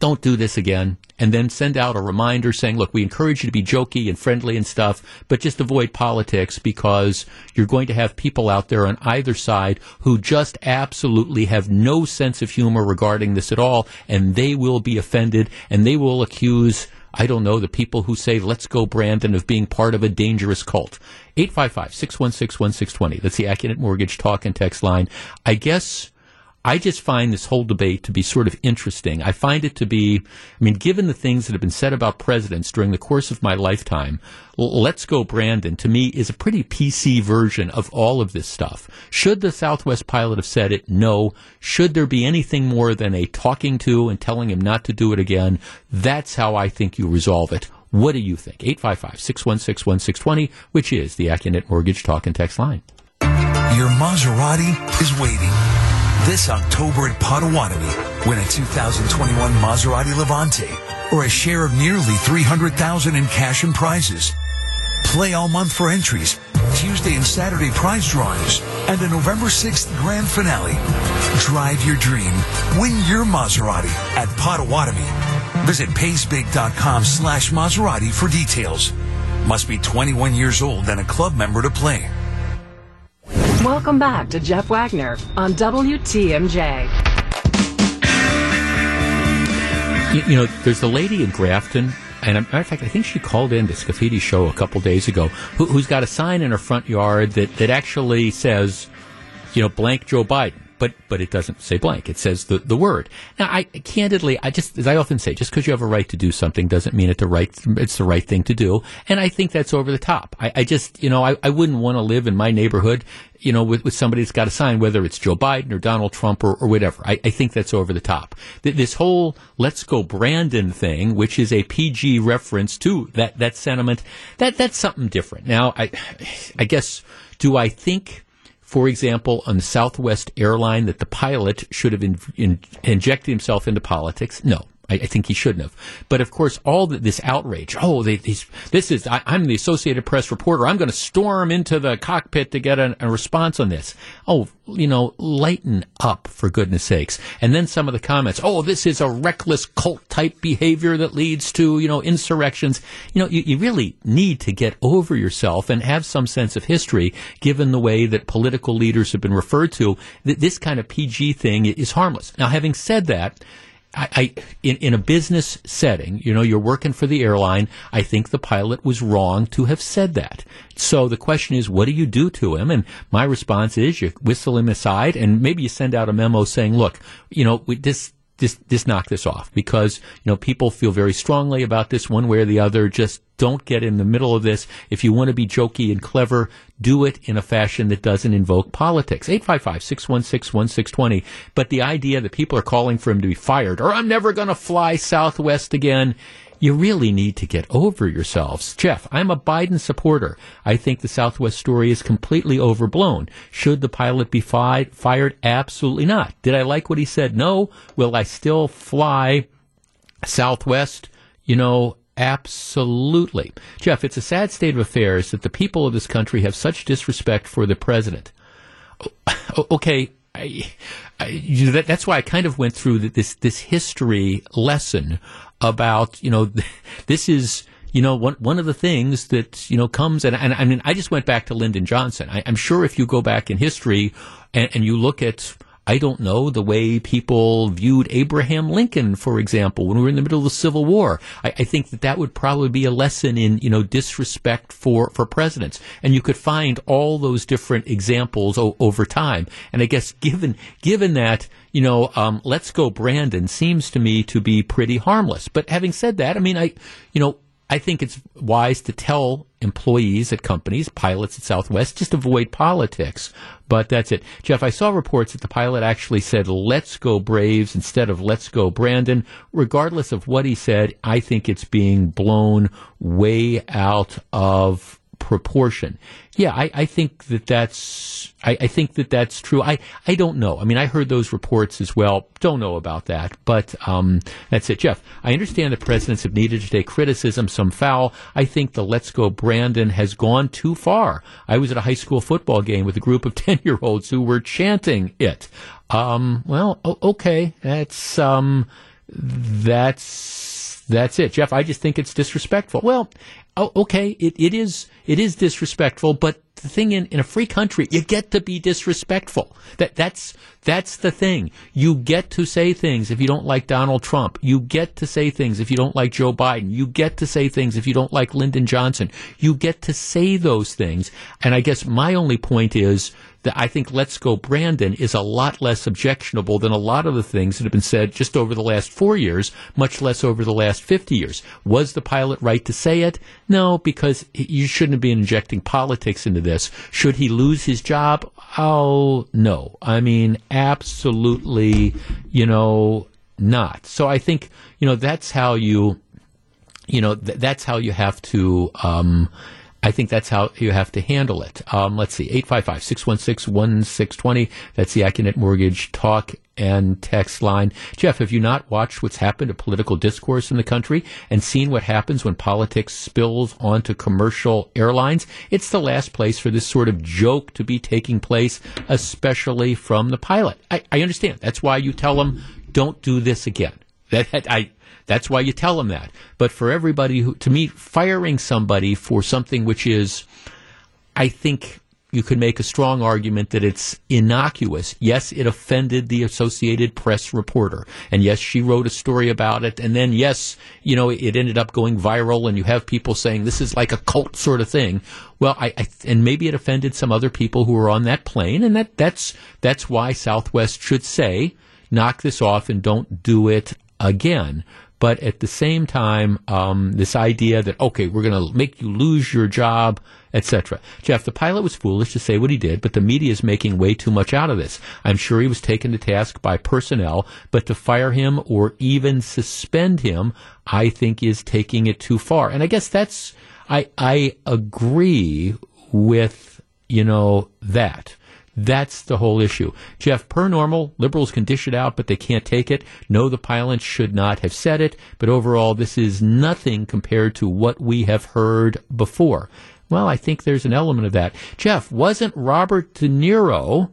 don't do this again. And then send out a reminder saying, look, we encourage you to be jokey and friendly and stuff, but just avoid politics because you're going to have people out there on either side who just absolutely have no sense of humor regarding this at all. And they will be offended and they will accuse I don't know, the people who say, let's go Brandon of being part of a dangerous cult. 855 616 1620. That's the AccuNet Mortgage talk and text line. I guess I just find this whole debate to be sort of interesting. I find it to be, I mean, given the things that have been said about presidents during the course of my lifetime, Let's Go Brandon to me is a pretty PC version of all of this stuff. Should the Southwest pilot have said it? No. Should there be anything more than a talking to and telling him not to do it again? That's how I think you resolve it. What do you think? 855 616 1620, which is the AccuNet Mortgage Talk and Text line. Your Maserati is waiting this October at Potawatomi, win a 2021 Maserati Levante or a share of nearly 300000 in cash and prizes. Play all month for entries, Tuesday and Saturday prize drawings, and a November 6th grand finale. Drive your dream. Win your Maserati at Potawatomi. Visit paysbig.com slash Maserati for details. Must be 21 years old and a club member to play. Welcome back to Jeff Wagner on WTMJ. You, you know, there's a lady in Grafton and a matter of fact, I think she called in to Scaffidi show a couple days ago, who, has got a sign in her front yard that, that actually says, you know, blank Joe Biden but but it doesn't say blank. It says the, the word. Now, I candidly, I just as I often say, just because you have a right to do something doesn't mean it the right it's the right thing to do. And I think that's over the top. I, I just you know I, I wouldn't want to live in my neighborhood you know, with, with somebody that's got a sign, whether it's Joe Biden or Donald Trump or, or whatever. I, I think that's over the top. This whole let's go Brandon thing, which is a PG reference to that, that sentiment, that, that's something different. Now, I, I guess, do I think for example, on the Southwest airline that the pilot should have in, in, injected himself into politics? No. I, I, think he shouldn't have. But of course, all the, this outrage. Oh, they, these, this is. I, am the Associated Press reporter. I'm going to storm into the cockpit to get a, a, response on this. Oh, you know, lighten up for goodness sakes. And then some of the comments. Oh, this is a reckless cult type behavior that leads to you know insurrections. You know, you, you really need to get over yourself and have some sense of history, given the way that political leaders have been referred to. That this kind of PG thing is harmless. Now, having said that I, I in, in a business setting, you know, you're working for the airline. I think the pilot was wrong to have said that. So the question is, what do you do to him? And my response is, you whistle him aside, and maybe you send out a memo saying, "Look, you know, we, this just just knock this off because you know people feel very strongly about this one way or the other. Just don't get in the middle of this. If you want to be jokey and clever, do it in a fashion that doesn't invoke politics. 855-616-1620. But the idea that people are calling for him to be fired or I'm never going to fly Southwest again you really need to get over yourselves. Jeff, I'm a Biden supporter. I think the Southwest story is completely overblown. Should the pilot be fi- fired? Absolutely not. Did I like what he said? No. Will I still fly Southwest? You know, absolutely. Jeff, it's a sad state of affairs that the people of this country have such disrespect for the president. Okay, I, I, you know, that, that's why I kind of went through this this history lesson about, you know, this is, you know, one, one of the things that, you know, comes, and, and I mean, I just went back to Lyndon Johnson. I, am sure if you go back in history and, and you look at, I don't know, the way people viewed Abraham Lincoln, for example, when we were in the middle of the Civil War. I, I, think that that would probably be a lesson in, you know, disrespect for, for presidents. And you could find all those different examples o- over time. And I guess given, given that, you know, um, let's go Brandon seems to me to be pretty harmless. But having said that, I mean, I, you know, I think it's wise to tell employees at companies, pilots at Southwest, just avoid politics. But that's it. Jeff, I saw reports that the pilot actually said, let's go Braves instead of let's go Brandon. Regardless of what he said, I think it's being blown way out of proportion. Yeah, I, I think that that's I, I, think that that's true. I, I don't know. I mean, I heard those reports as well. Don't know about that, but um, that's it, Jeff. I understand the presidents have needed to take criticism, some foul. I think the "Let's Go Brandon" has gone too far. I was at a high school football game with a group of ten year olds who were chanting it. Um, well, okay, that's um, that's that's it, Jeff. I just think it's disrespectful. Well, okay, it, it is it is disrespectful, but the thing in, in a free country, you get to be disrespectful. That that's that's the thing. You get to say things if you don't like Donald Trump. You get to say things if you don't like Joe Biden. You get to say things if you don't like Lyndon Johnson. You get to say those things. And I guess my only point is that I think Let's Go Brandon is a lot less objectionable than a lot of the things that have been said just over the last four years, much less over the last 50 years. Was the pilot right to say it? No, because you shouldn't be injecting politics into this. Should he lose his job? Oh, no. I mean, absolutely, you know, not. So I think, you know, that's how you, you know, th- that's how you have to, um, I think that's how you have to handle it. Um, let's see, 855-616-1620. That's the Accunet Mortgage talk and text line. Jeff, have you not watched what's happened to political discourse in the country and seen what happens when politics spills onto commercial airlines? It's the last place for this sort of joke to be taking place, especially from the pilot. I, I understand. That's why you tell them, don't do this again. That, I, that's why you tell them that. But for everybody who, to me, firing somebody for something which is, I think you could make a strong argument that it's innocuous. Yes, it offended the Associated Press reporter. And yes, she wrote a story about it. And then, yes, you know, it ended up going viral and you have people saying this is like a cult sort of thing. Well, I, I and maybe it offended some other people who were on that plane. And that, that's, that's why Southwest should say, knock this off and don't do it again but at the same time, um, this idea that okay, we're going to make you lose your job, etc. Jeff, the pilot was foolish to say what he did, but the media is making way too much out of this. I'm sure he was taken to task by personnel, but to fire him or even suspend him, I think is taking it too far. And I guess that's I I agree with you know that. That's the whole issue. Jeff, per normal, liberals can dish it out, but they can't take it. No, the pilots should not have said it, but overall, this is nothing compared to what we have heard before. Well, I think there's an element of that. Jeff, wasn't Robert De Niro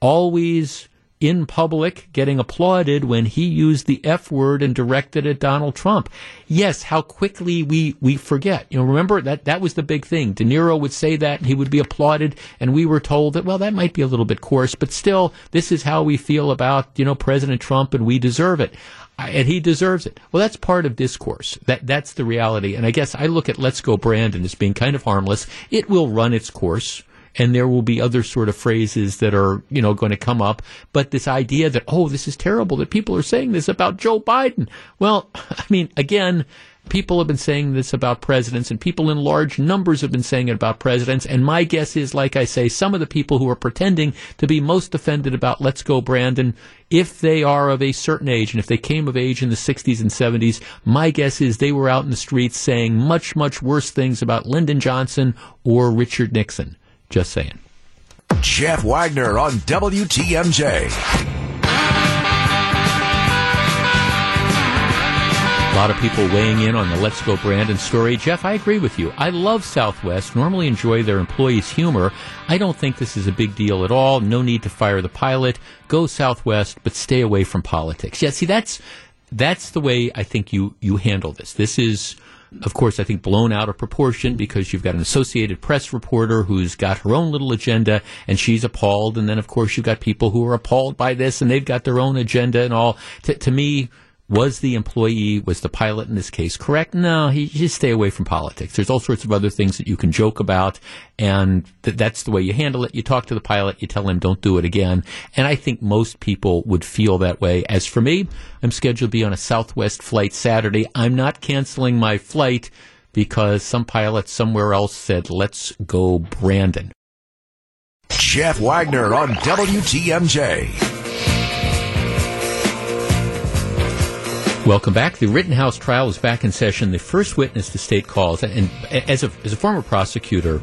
always in public getting applauded when he used the F word and directed at Donald Trump. Yes, how quickly we, we forget. You know, remember that, that was the big thing. De Niro would say that and he would be applauded and we were told that, well, that might be a little bit coarse, but still, this is how we feel about, you know, President Trump and we deserve it and he deserves it. Well, that's part of discourse. That that's the reality. And I guess I look at Let's Go Brandon as being kind of harmless. It will run its course and there will be other sort of phrases that are, you know, going to come up. But this idea that, oh, this is terrible that people are saying this about Joe Biden. Well, I mean, again, people have been saying this about presidents and people in large numbers have been saying it about presidents. And my guess is, like I say, some of the people who are pretending to be most offended about Let's Go Brandon, if they are of a certain age and if they came of age in the 60s and 70s, my guess is they were out in the streets saying much, much worse things about Lyndon Johnson or Richard Nixon. Just saying. Jeff Wagner on WTMJ. A lot of people weighing in on the Let's Go Brandon story. Jeff, I agree with you. I love Southwest, normally enjoy their employees' humor. I don't think this is a big deal at all. No need to fire the pilot. Go Southwest, but stay away from politics. Yeah, see, that's, that's the way I think you, you handle this. This is, of course, I think blown out of proportion because you've got an Associated Press reporter who's got her own little agenda and she's appalled. And then, of course, you've got people who are appalled by this and they've got their own agenda and all. to, to me, was the employee, was the pilot in this case correct? No, he just stay away from politics. There's all sorts of other things that you can joke about, and th- that's the way you handle it. You talk to the pilot, you tell him don't do it again, and I think most people would feel that way. As for me, I'm scheduled to be on a Southwest flight Saturday. I'm not canceling my flight because some pilot somewhere else said, let's go Brandon. Jeff Wagner on WTMJ. Welcome back. The Rittenhouse trial is back in session. The first witness the state calls, and as a, as a former prosecutor,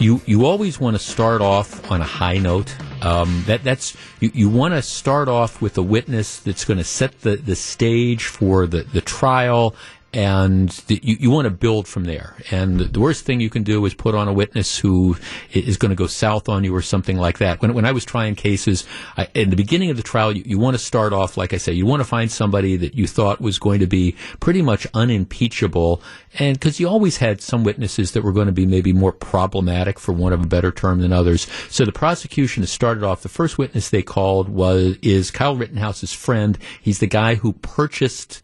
you you always want to start off on a high note. Um, that that's you, you want to start off with a witness that's going to set the, the stage for the, the trial and the, you, you want to build from there. And the, worst thing you can do is put on a witness who is going to go south on you or something like that. When, when I was trying cases, I, in the beginning of the trial, you, you want to start off, like I say, you want to find somebody that you thought was going to be pretty much unimpeachable. And because you always had some witnesses that were going to be maybe more problematic, for want of a better term, than others. So the prosecution has started off. The first witness they called was is Kyle Rittenhouse's friend. He's the guy who purchased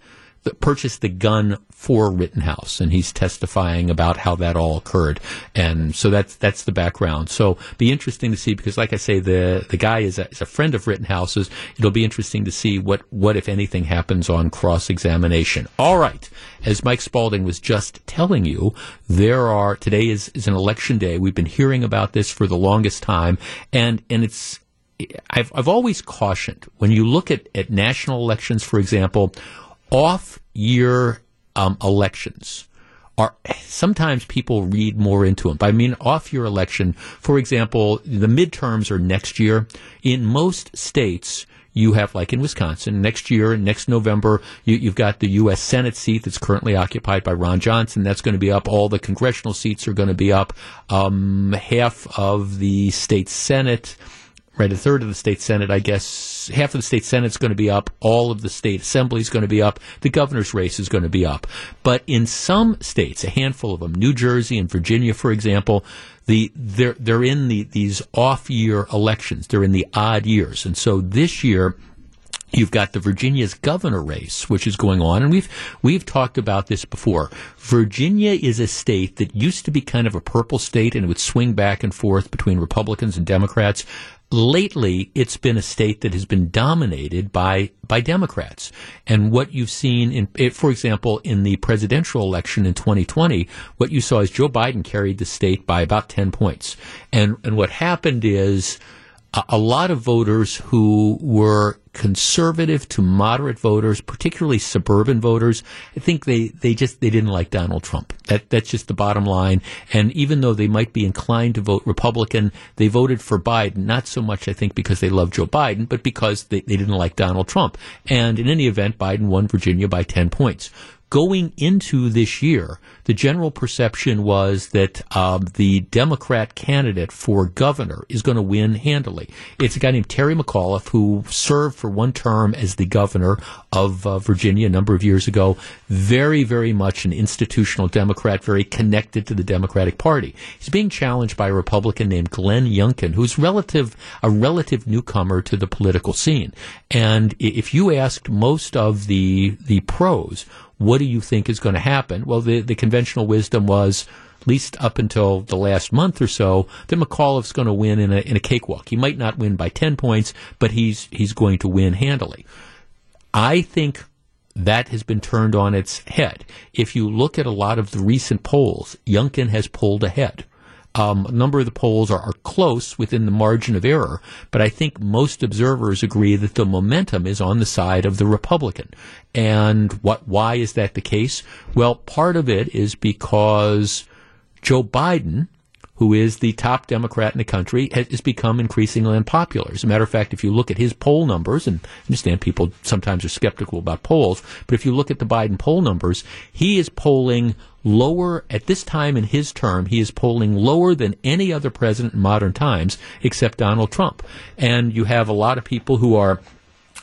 purchased the gun for Rittenhouse, and he's testifying about how that all occurred. And so that's that's the background. So be interesting to see because, like I say, the the guy is a, is a friend of Rittenhouse's. It'll be interesting to see what what if anything happens on cross examination. All right, as Mike Spalding was just telling you, there are today is is an election day. We've been hearing about this for the longest time, and and it's I've, I've always cautioned when you look at, at national elections, for example, off year um, elections are sometimes people read more into them. But I mean, off year election, for example, the midterms are next year. In most states, you have, like in Wisconsin, next year, next November, you, have got the U.S. Senate seat that's currently occupied by Ron Johnson. That's going to be up. All the congressional seats are going to be up. Um, half of the state Senate right? A third of the state senate, I guess, half of the state senate is going to be up. All of the state assembly is going to be up. The governor's race is going to be up. But in some states, a handful of them, New Jersey and Virginia, for example, the they're they're in the these off year elections. They're in the odd years, and so this year. You've got the Virginia's governor race, which is going on, and we've we've talked about this before. Virginia is a state that used to be kind of a purple state, and it would swing back and forth between Republicans and Democrats lately it's been a state that has been dominated by by Democrats. And what you've seen in eh, for example in the presidential election in 2020, what you saw is Joe Biden carried the state by about 10 points. And and what happened is a lot of voters who were conservative to moderate voters, particularly suburban voters, I think they, they just they didn't like Donald Trump. That that's just the bottom line. And even though they might be inclined to vote Republican, they voted for Biden, not so much I think because they love Joe Biden, but because they, they didn't like Donald Trump. And in any event, Biden won Virginia by ten points going into this year, the general perception was that um, the Democrat candidate for governor is going to win handily. It's a guy named Terry McAuliffe who served for one term as the governor of uh, Virginia a number of years ago. Very, very much an institutional Democrat, very connected to the Democratic Party. He's being challenged by a Republican named Glenn Youngkin, who's relative a relative newcomer to the political scene. And if you asked most of the the pros what do you think is going to happen? Well, the, the conventional wisdom was, at least up until the last month or so, that McAuliffe's going to win in a, in a cakewalk. He might not win by 10 points, but he's, he's going to win handily. I think that has been turned on its head. If you look at a lot of the recent polls, Youngkin has pulled ahead. Um, a number of the polls are, are, close within the margin of error, but I think most observers agree that the momentum is on the side of the Republican. And what? Why is that the case? Well, part of it is because Joe Biden who is the top Democrat in the country, has become increasingly unpopular. As a matter of fact, if you look at his poll numbers, and I understand people sometimes are skeptical about polls, but if you look at the Biden poll numbers, he is polling lower at this time in his term. He is polling lower than any other president in modern times, except Donald Trump. And you have a lot of people who are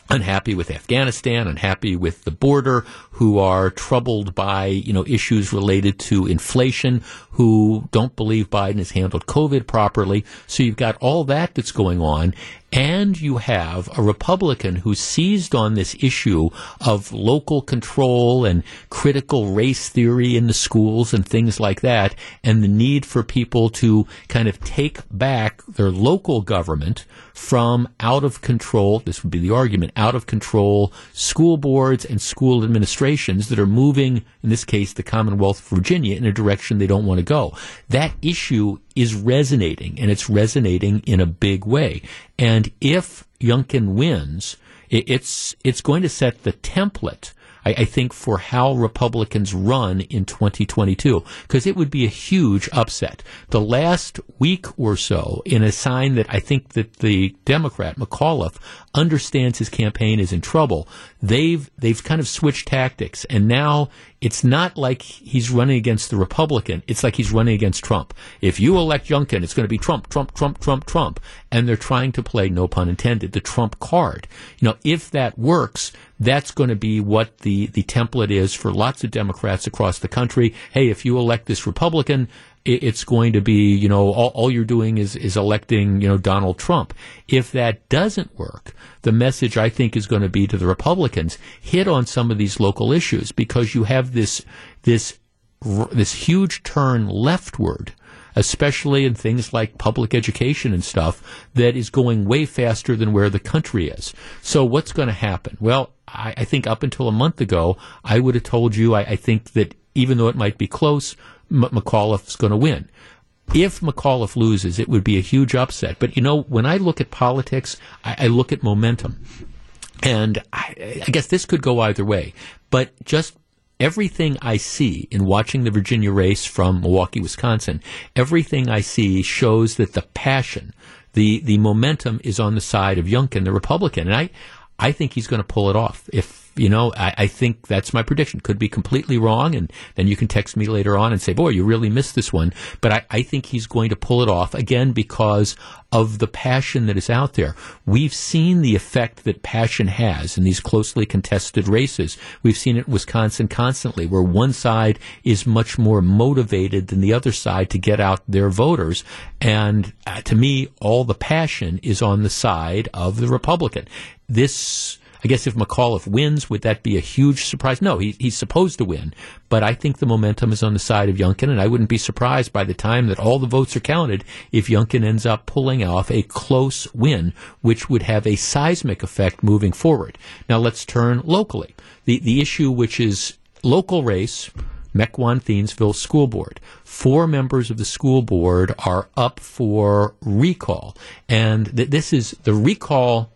unhappy with Afghanistan, unhappy with the border, who are troubled by, you know, issues related to inflation, who don't believe Biden has handled COVID properly. So you've got all that that's going on. And you have a Republican who seized on this issue of local control and critical race theory in the schools and things like that, and the need for people to kind of take back their local government from out of control, this would be the argument, out of control school boards and school administrations that are moving, in this case, the Commonwealth of Virginia in a direction they don't want to go. That issue is resonating, and it's resonating in a big way. And if Youngkin wins, it's it's going to set the template I, I think, for how Republicans run in 2022, because it would be a huge upset. The last week or so, in a sign that I think that the Democrat McAuliffe understands his campaign is in trouble, they've they've kind of switched tactics, and now it's not like he's running against the Republican. It's like he's running against Trump. If you elect Youngkin, it's going to be Trump, Trump, Trump, Trump, Trump. And they're trying to play, no pun intended, the Trump card. You know, if that works, that's going to be what the, the template is for lots of Democrats across the country. Hey, if you elect this Republican, it's going to be, you know, all, all, you're doing is, is electing, you know, Donald Trump. If that doesn't work, the message I think is going to be to the Republicans, hit on some of these local issues because you have this, this, this huge turn leftward especially in things like public education and stuff, that is going way faster than where the country is. So what's going to happen? Well, I, I, think up until a month ago, I would have told you I, I think that even though it might be close, M- McAuliffe's going to win. If McAuliffe loses, it would be a huge upset. But you know, when I look at politics, I, I look at momentum. And I, I guess this could go either way. But just everything I see in watching the Virginia race from Milwaukee, Wisconsin, everything I see shows that the passion, the the momentum is on the side of Youngkin, the Republican, and I I think he's going to pull it off. If you know, I, I, think that's my prediction. Could be completely wrong, and then you can text me later on and say, "Boy, you really missed this one." But I, I think he's going to pull it off again because of the passion that is out there. We've seen the effect that passion has in these closely contested races. We've seen it in Wisconsin constantly, where one side is much more motivated than the other side to get out their voters. And uh, to me, all the passion is on the side of the Republican. This I guess if McAuliffe wins, would that be a huge surprise? No, he, he's supposed to win. But I think the momentum is on the side of Youngkin, and I wouldn't be surprised by the time that all the votes are counted if Youngkin ends up pulling off a close win, which would have a seismic effect moving forward. Now let's turn locally. The, the issue which is local race, Mequon Thiensville School Board. Four members of the school board are up for recall. And th- this is the recall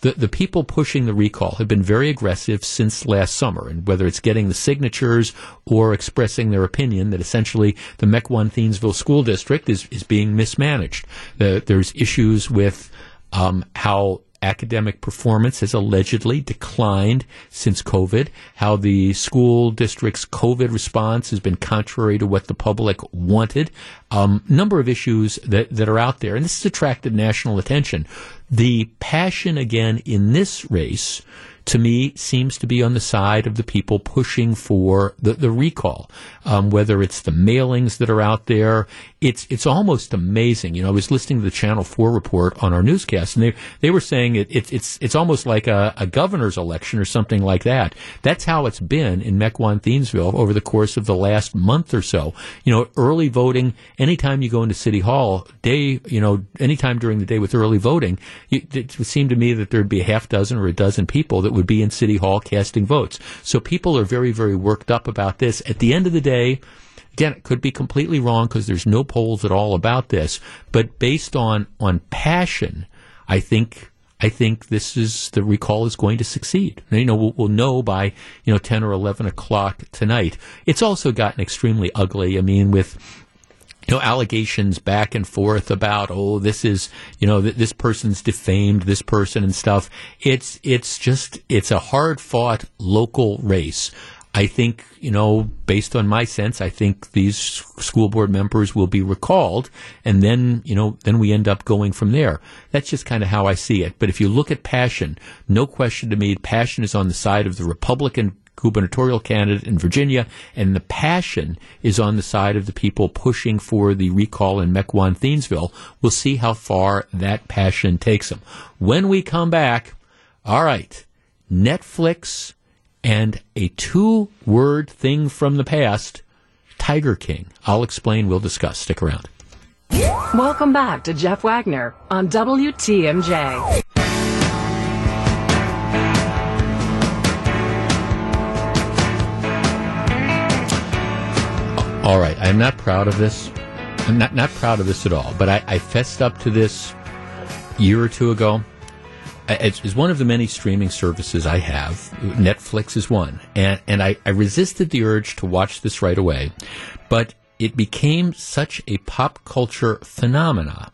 the, the people pushing the recall have been very aggressive since last summer, and whether it's getting the signatures or expressing their opinion that essentially the Mequon Thiensville School District is, is being mismanaged. There's issues with um, how academic performance has allegedly declined since COVID, how the school district's COVID response has been contrary to what the public wanted. Um, number of issues that, that are out there, and this has attracted national attention. The passion again in this race to me seems to be on the side of the people pushing for the, the recall. Um, whether it's the mailings that are out there, it's it's almost amazing. You know, I was listening to the Channel Four report on our newscast, and they they were saying it, it it's it's almost like a, a, governor's election or something like that. That's how it's been in Mequon Thiensville over the course of the last month or so. You know, early voting. Anytime you go into City Hall, day you know, anytime during the day with early voting, you, it would seem to me that there'd be a half dozen or a dozen people that would be in City Hall casting votes. So people are very, very worked up about this. At the end of the day, again, it could be completely wrong because there's no polls at all about this, but based on, on passion, I think I think this is the recall is going to succeed. You know, we'll, we'll, know by you know ten or eleven o'clock tonight. It's also gotten extremely ugly. I mean, with you know, allegations back and forth about, oh, this is, you know, th- this person's defamed this person and stuff. It's, it's just, it's a hard fought local race. I think, you know, based on my sense, I think these school board members will be recalled and then, you know, then we end up going from there. That's just kind of how I see it. But if you look at passion, no question to me, passion is on the side of the Republican gubernatorial candidate in Virginia, and the passion is on the side of the people pushing for the recall in Mequon Thiensville. We'll see how far that passion takes them. When we come back, all right, Netflix and a two word thing from the past, Tiger King. I'll explain, we'll discuss. Stick around. Welcome back to Jeff Wagner on WTMJ. All right, I'm not proud of this. I'm not not proud of this at all. But I, I fessed up to this year or two ago. It's, one of the many streaming services I have. Netflix is one, and and I, I resisted the urge to watch this right away, but it became such a pop culture phenomena.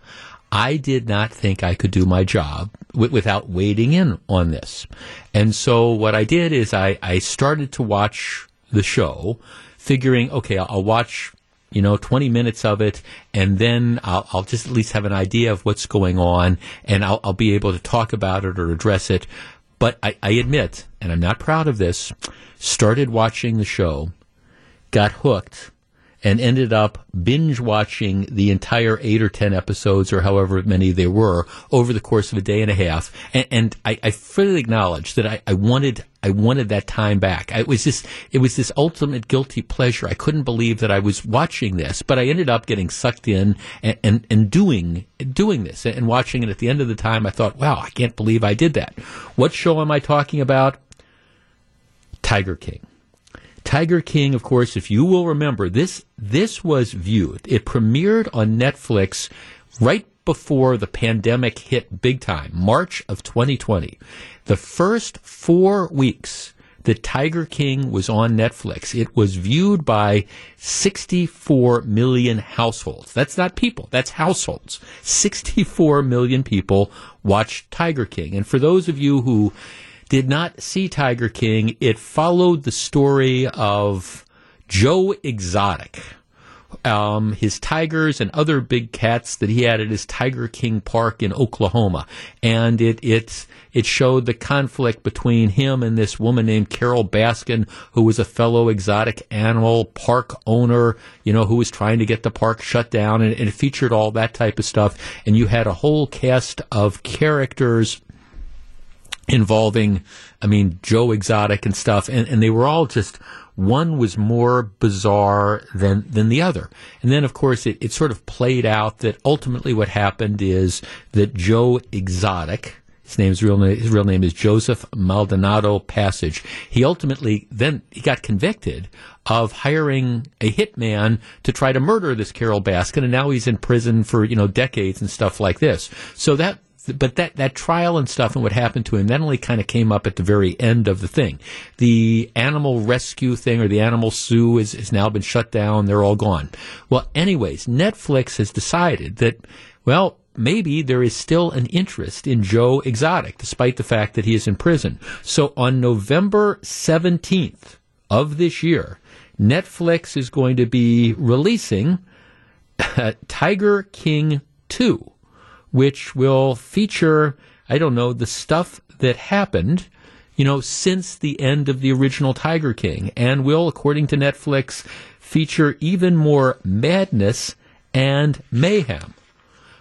I did not think I could do my job w- without wading in on this. And so what I did is I, I started to watch the show, figuring, okay, I'll watch you know, 20 minutes of it, and then I'll, I'll, just at least have an idea of what's going on, and I'll, I'll be able to talk about it or address it. But I, I admit, and I'm not proud of this, started watching the show, got hooked, and ended up binge watching the entire eight or ten episodes or however many there were over the course of a day and a half. And, and I, I, fully acknowledge that I, I, wanted I wanted that time back. it was just it was this ultimate guilty pleasure. I couldn't believe that I was watching this, but I ended up getting sucked in and, and, and doing doing this and watching it. At the end of the time, I thought, wow, I can't believe I did that. What show am I talking about? Tiger King. Tiger King, of course, if you will remember, this this was viewed. It premiered on Netflix right before the pandemic hit big time, March of 2020. The first four weeks that Tiger King was on Netflix, it was viewed by 64 million households. That's not people, that's households. 64 million people watched Tiger King. And for those of you who did not see Tiger King. It followed the story of Joe Exotic. Um, his tigers and other big cats that he had at his Tiger King Park in Oklahoma, and it it it showed the conflict between him and this woman named Carole Baskin, who was a fellow exotic animal park owner, you know, who was trying to get the park shut down, and, and it featured all that type of stuff. And you had a whole cast of characters involving, I mean, Joe Exotic and stuff, and, and they were all just one was more bizarre than than the other. And then, of course, it, it sort of played out that ultimately what happened is that Joe Exotic, his name's real name, his real name is Joseph Maldonado Passage. He ultimately then he got convicted of hiring a hitman to try to murder this Carole Baskin, and now he's in prison for you know decades and stuff like this. So that but that, that trial and stuff and what happened to him, that only kind of came up at the very end of the thing. The animal rescue thing or the animal sue is, has now been shut down. They're all gone. Well, anyways, Netflix has decided that, well, maybe there is still an interest in Joe Exotic, despite the fact that he is in prison. So on November 17th of this year, Netflix is going to be releasing Tiger King 2 which will feature, I don't know, the stuff that happened, you know, since the end of the original Tiger King, and will, according to Netflix, feature even more madness and mayhem.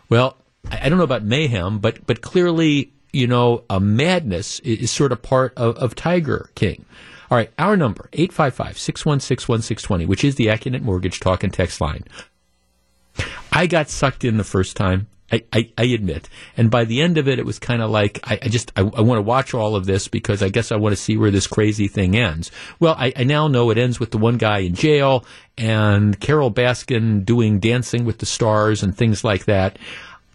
Well, I don't know about mayhem, but but clearly, you know, a madness is, sort of part of, of Tiger King. All right, our number, 855-616-1620, which is the Accunet Mortgage Talk and Text line. I got sucked in the first time. I, I, I, admit. And by the end of it, it was kind of like, I, I just, I, I want to watch all of this because I guess I want to see where this crazy thing ends. Well, I, I now know it ends with the one guy in jail and Carole Baskin doing Dancing with the Stars and things like that.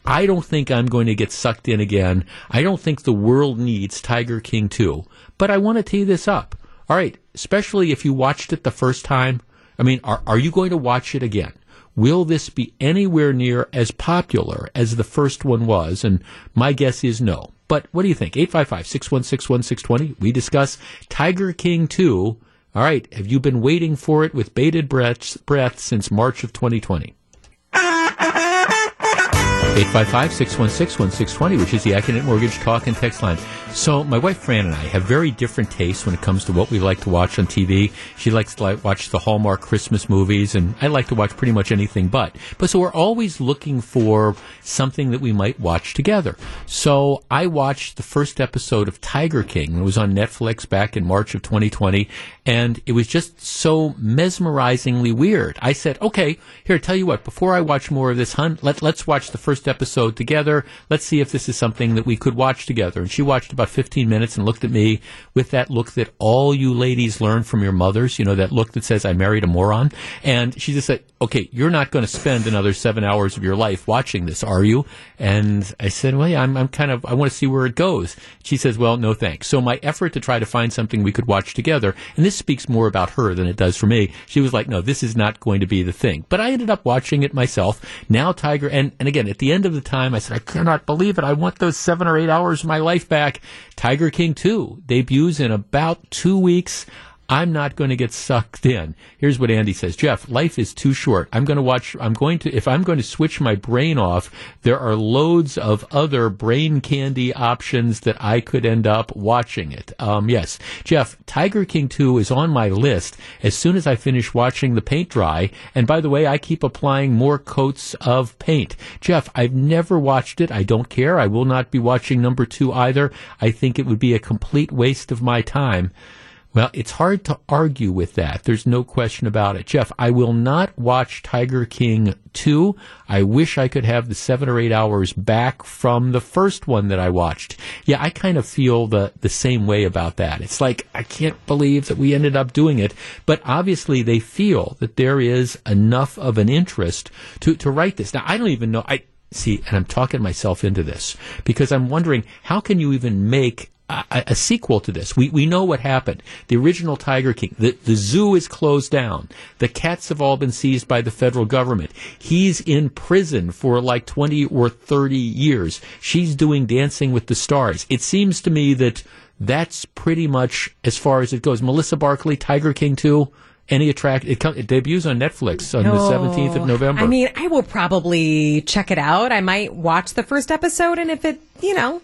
I don't think I'm going to get sucked in again. I don't think the world needs Tiger King 2. But I want to tee this up. All right, especially if you watched it the first time. I mean, are, are you going to watch it again? Will this be anywhere near as popular as the first one was? And my guess is no. But what do you think? 855 616 1620. We discuss Tiger King 2. All right. Have you been waiting for it with bated breath, breath since March of 2020? 855 616 1620, which is the Accunet Mortgage Talk and Text line. So, my wife Fran and I have very different tastes when it comes to what we like to watch on TV. She likes to like, watch the Hallmark Christmas movies, and I like to watch pretty much anything but. But so, we're always looking for something that we might watch together. So, I watched the first episode of Tiger King. It was on Netflix back in March of 2020, and it was just so mesmerizingly weird. I said, okay, here, tell you what, before I watch more of this, hunt, let, let's watch the first episode together. Let's see if this is something that we could watch together. And she watched about 15 minutes and looked at me with that look that all you ladies learn from your mothers, you know, that look that says, I married a moron. And she just said, okay, you're not going to spend another seven hours of your life watching this, are you? And I said, well, yeah, I'm, I'm kind of, I want to see where it goes. She says, well, no thanks. So my effort to try to find something we could watch together, and this speaks more about her than it does for me. She was like, no, this is not going to be the thing. But I ended up watching it myself. Now Tiger, and, and again, at the end of the time, I said, I cannot believe it. I want those seven or eight hours of my life back. Tiger King 2 debuts in about two weeks. I'm not going to get sucked in. Here's what Andy says. Jeff, life is too short. I'm going to watch, I'm going to, if I'm going to switch my brain off, there are loads of other brain candy options that I could end up watching it. Um, yes. Jeff, Tiger King 2 is on my list as soon as I finish watching the paint dry. And by the way, I keep applying more coats of paint. Jeff, I've never watched it. I don't care. I will not be watching number two either. I think it would be a complete waste of my time. Well, it's hard to argue with that. There's no question about it. Jeff, I will not watch Tiger King 2. I wish I could have the seven or eight hours back from the first one that I watched. Yeah, I kind of feel the, the same way about that. It's like, I can't believe that we ended up doing it. But obviously they feel that there is enough of an interest to, to write this. Now, I don't even know. I, see, and I'm talking myself into this because I'm wondering how can you even make a, a, sequel to this. We we know what happened. The original Tiger King. The the zoo is closed down. The cats have all been seized by the federal government. He's in prison for like twenty or thirty years. She's doing Dancing with the Stars. It seems to me that that's pretty much as far as it goes. Melissa Barkley, Tiger King two. Any attract? It, it debuts on Netflix on the seventeenth of November. I mean, I will probably check it out. I might watch the first episode, and if it, you know,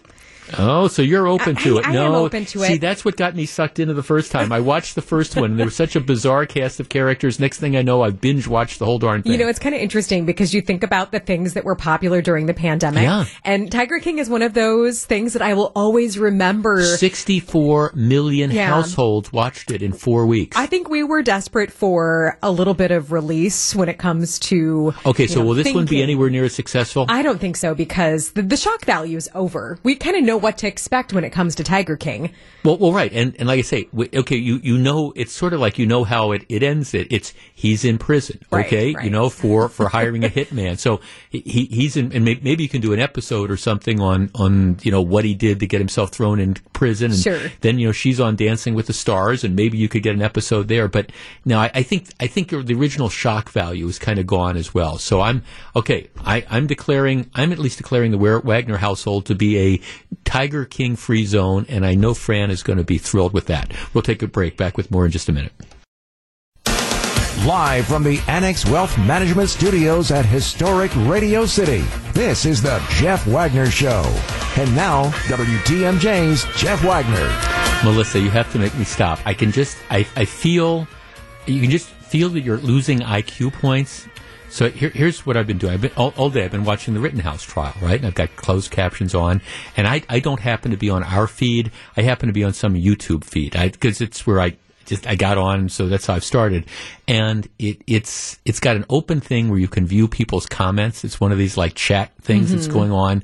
Oh, so you're open to it? I no, am open to it. See, that's what got me sucked into the first time. I watched the first one, and there was such a bizarre cast of characters. Next thing I know, I binge watched the whole darn thing. You know, it's kind of interesting because you think about the things that were popular during the pandemic. Yeah. And Tiger King is one of those things that I will always remember. Sixty-four million Yeah. households watched it in four weeks. I think we were desperate for a little bit of release when it comes to. okay, so know, will this one be anywhere near as successful? I don't think so because the, the shock value is over. We kind of know what to expect when it comes to Tiger King. Well, well, right, and and like I say, okay, you you know, it's sort of like you know how it, it ends. It it's he's in prison, okay, right. you know, for for hiring a hitman. So he he- he's in, and maybe you can do an episode or something on on you know what he did to get himself thrown in prison, and Sure. then you know she's on Dancing with the Stars, and maybe you could get an episode there. But now I, I think I think the original shock value is kind of gone as well. So I'm okay. I, I'm declaring I'm at least declaring the Wa- Wagner household to be a Tiger King free zone, and I know Fran is going to be thrilled with that. We'll take a break. Back with more in just a minute. Live from the Annex Wealth Management Studios at historic Radio City, this is the Jeff Wagner Show. And now, WTMJ's Jeff Wagner. Melissa, you have to make me stop. I can just, I, I feel, you can just feel that you're losing IQ points. So here, here's what I've been doing. I've been all, all day. I've been watching the Rittenhouse trial, right? And I've got closed captions on, and I, I don't happen to be on our feed. I happen to be on some YouTube feed because it's where I just I got on, so that's how I've started. And it, it's it's got an open thing where you can view people's comments. It's one of these like chat things that's mm-hmm. going on.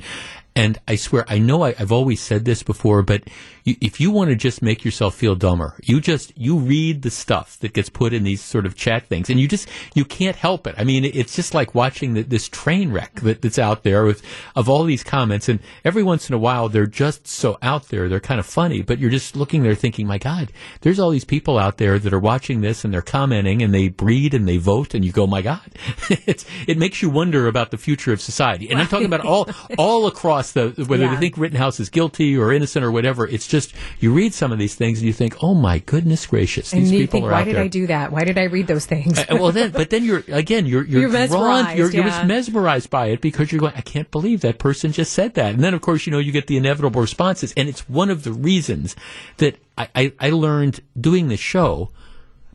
And I swear, I know I, I've always said this before, but you, if you want to just make yourself feel dumber, you just you read the stuff that gets put in these sort of chat things, and you just you can't help it. I mean, it's just like watching the, this train wreck that, that's out there with of all these comments, and every once in a while they're just so out there, they're kind of funny, but you're just looking there thinking, my God, there's all these people out there that are watching this and they're commenting and they breed and they vote, and you go, my God, it's it makes you wonder about the future of society, and I'm talking about all all across the whether Yeah. they think Rittenhouse is guilty or innocent or whatever. It's just you read some of these things and you think, oh my goodness gracious, And these you people think, are why did there. I do that? Why did I read those things? Uh, well, then, but then you're again, you're you're, You're drawn, mesmerized, you're, you're mesmerized by it because you're going, I can't believe that person just said that, and then of course you know you get the inevitable responses, and it's one of the reasons that I, I, I learned doing this show.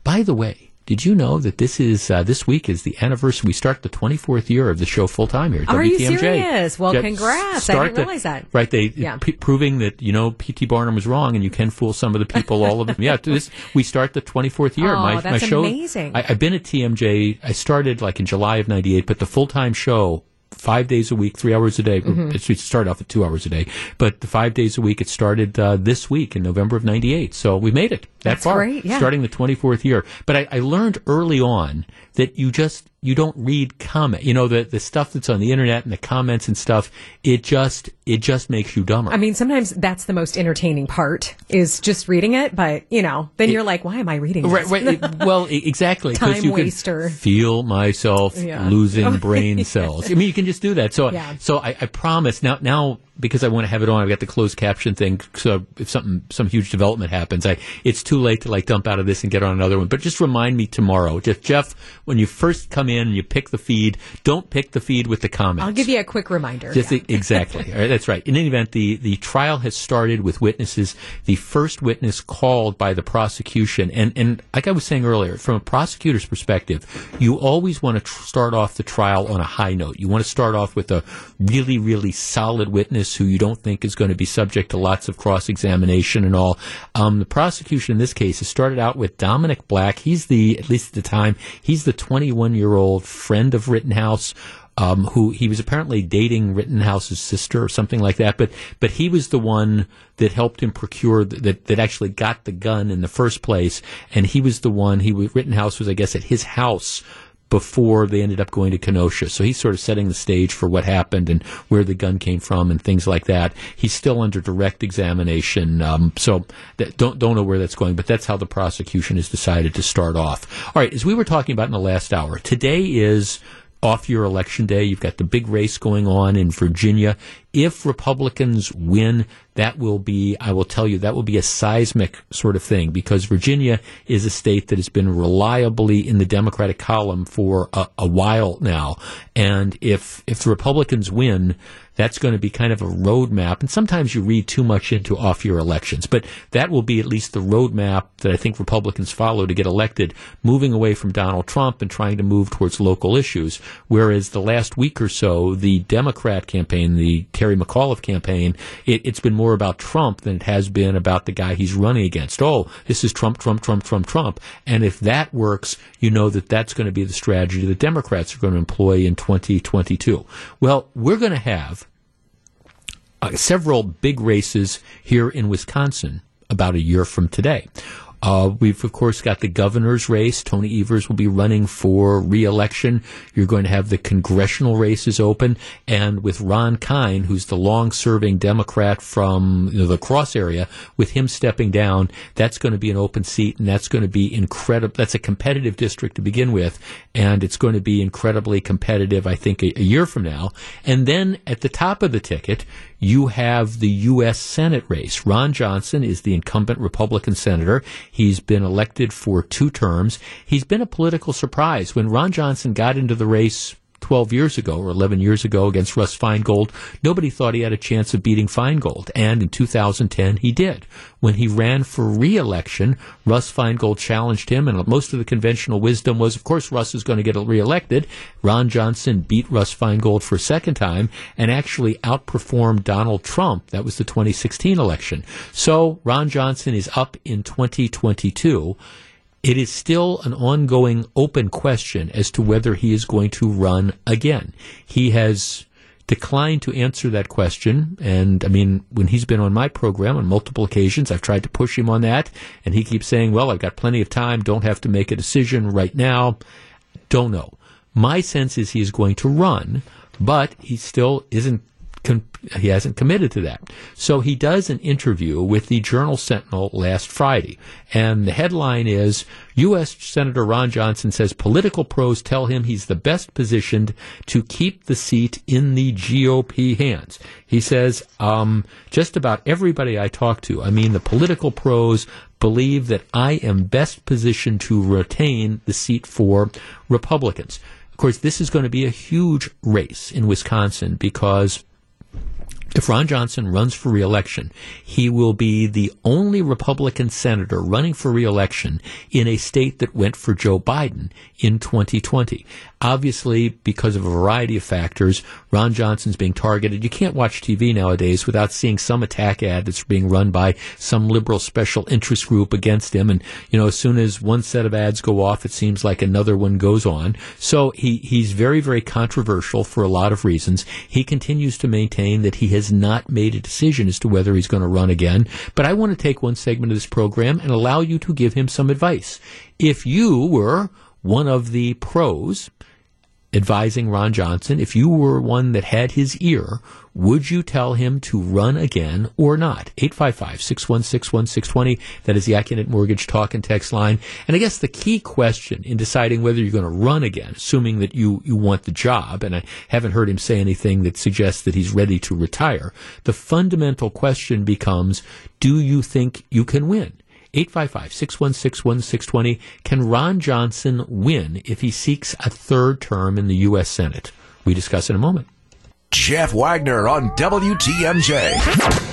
By the way, did you know that this is uh, this week is the anniversary? We start the 24th year of the show full time here. at Are you WTMJ. serious? Well, Yeah, congrats. I didn't the- realize that. Right, they Yeah. p- proving that you know P.T. Barnum was wrong, and you can fool some of the people. All of them. Yeah, this we start the 24th year. Oh, my my that's show. amazing. I, I've been at TMJ. I started like in July of '98, but the full time show. Five days a week, three hours a day. Mm-hmm. It started off at two hours a day, but the five days a week. It started uh, this week in November of '98. So we made it that That's far, great, yeah. starting the 24th year. But I, I learned early on that you just you don't read comment. You know the the stuff that's on the internet and the comments and stuff. It just it just makes you dumber. I mean, sometimes that's the most entertaining part is just reading it, but you know, then It- you're like, why am I reading Right, this? right. it- well, exactly. Time you can waster. Feel myself Yeah. losing brain cells. I mean, you can just do that. So, Yeah. so I, I promise now. Now, because I want to have it on, I've got the closed caption thing. So if something, some huge development happens, I it's too late to like dump out of this and get on another one. But just remind me tomorrow, just Jeff, when you first come in and you pick the feed, don't pick the feed with the comments. I'll give you a quick reminder. Just e- exactly. Right, that's right. In any event, the, the trial has started with witnesses. The first witness called by the prosecution, and, and like I was saying earlier, from a prosecutor's perspective, you always want to tr- start off the trial on a high note. You want to start off with a really, really solid witness who you don't think is going to be subject to lots of cross examination and all. Um, the prosecution in this case has started out with Dominic Black. He's the, at least at the time, he's the 21 year old friend of Rittenhouse um, who he was apparently dating Rittenhouse's sister or something like that. But but he was the one that helped him procure th- that that actually got the gun in the first place, and he was the one. He was, Rittenhouse was, I guess, at his house before they ended up going to Kenosha. So he's sort of setting the stage for what happened and where the gun came from and things like that. He's still under direct examination, um, so that, don't don't know where that's going, but that's how the prosecution has decided to start off. All right, as we were talking about in the last hour, today is off year election day. You've got the big race going on in Virginia. If Republicans win, that will be, I will tell you, that will be a seismic sort of thing because Virginia is a state that has been reliably in the Democratic column for a, a while now. And if, if the Republicans win, that's going to be kind of a roadmap. And sometimes you read too much into off year elections, but that will be at least the roadmap that I think Republicans follow to get elected, moving away from Donald Trump and trying to move towards local issues. Whereas the last week or so, the Democrat campaign, the McAuliffe campaign, it, it's been more about Trump than it has been about the guy he's running against. Oh, this is Trump, Trump, Trump, Trump, Trump. And if that works, you know that that's going to be the strategy the Democrats are going to employ in 2022. Well, we're going to have uh, several big races here in Wisconsin about a year from today. Uh, we've of course got the governor's race. Tony Evers will be running for re-election. You're going to have the congressional races open, and with Ron Kind, who's the long-serving Democrat from you know, La Crosse area, with him stepping down, that's going to be an open seat, and that's going to be incredible. That's a competitive district to begin with, and it's going to be incredibly competitive. I think a, a year from now, and then at the top of the ticket, you have the U.S. Senate race. Ron Johnson is the incumbent Republican senator. He's been elected for two terms. He's been a political surprise. When Ron Johnson got into the race 12 years ago or 11 years ago against Russ Feingold, nobody thought he had a chance of beating Feingold. And in 2010, he did. When he ran for re-election, Russ Feingold challenged him, and most of the conventional wisdom was, of course, Russ is going to get re-elected. Ron Johnson beat Russ Feingold for a second time and actually outperformed Donald Trump. That was the 2016 election. So Ron Johnson is up in 2022 it is still an ongoing open question as to whether he is going to run again. He has declined to answer that question. And I mean, when he's been on my program on multiple occasions, I've tried to push him on that. And he keeps saying, well, I've got plenty of time. Don't have to make a decision right now. Don't know. My sense is he is going to run, but he still isn't he hasn't committed to that. So he does an interview with the Journal Sentinel last Friday, and the headline is U.S. Senator Ron Johnson says political pros tell him he's the best positioned to keep the seat in the GOP hands. He says, um, just about everybody I talk to, I mean the political pros, believe that I am best positioned to retain the seat for Republicans. Of course, this is going to be a huge race in Wisconsin because if Ron Johnson runs for reelection, he will be the only Republican senator running for reelection in a state that went for Joe Biden in 2020. Obviously, because of a variety of factors, Ron Johnson's being targeted. You can't watch TV nowadays without seeing some attack ad that's being run by some liberal special interest group against him. And, you know, as soon as one set of ads go off, it seems like another one goes on. So he, he's very, very controversial for a lot of reasons. He continues to maintain that he has not made a decision as to whether he's going to run again. But I want to take one segment of this program and allow you to give him some advice. If you were one of the pros advising Ron Johnson, if you were one that had his ear, would you tell him to run again or not? 855-616-1620. That is the Accunet Mortgage talk and text line. And I guess the key question in deciding whether you're going to run again, assuming that you, you want the job, and I haven't heard him say anything that suggests that he's ready to retire, the fundamental question becomes, do you think you can win? 855-616-1620. Can Ron Johnson win if he seeks a third term in the U.S. Senate? We discuss in a moment. Jeff Wagner on WTMJ.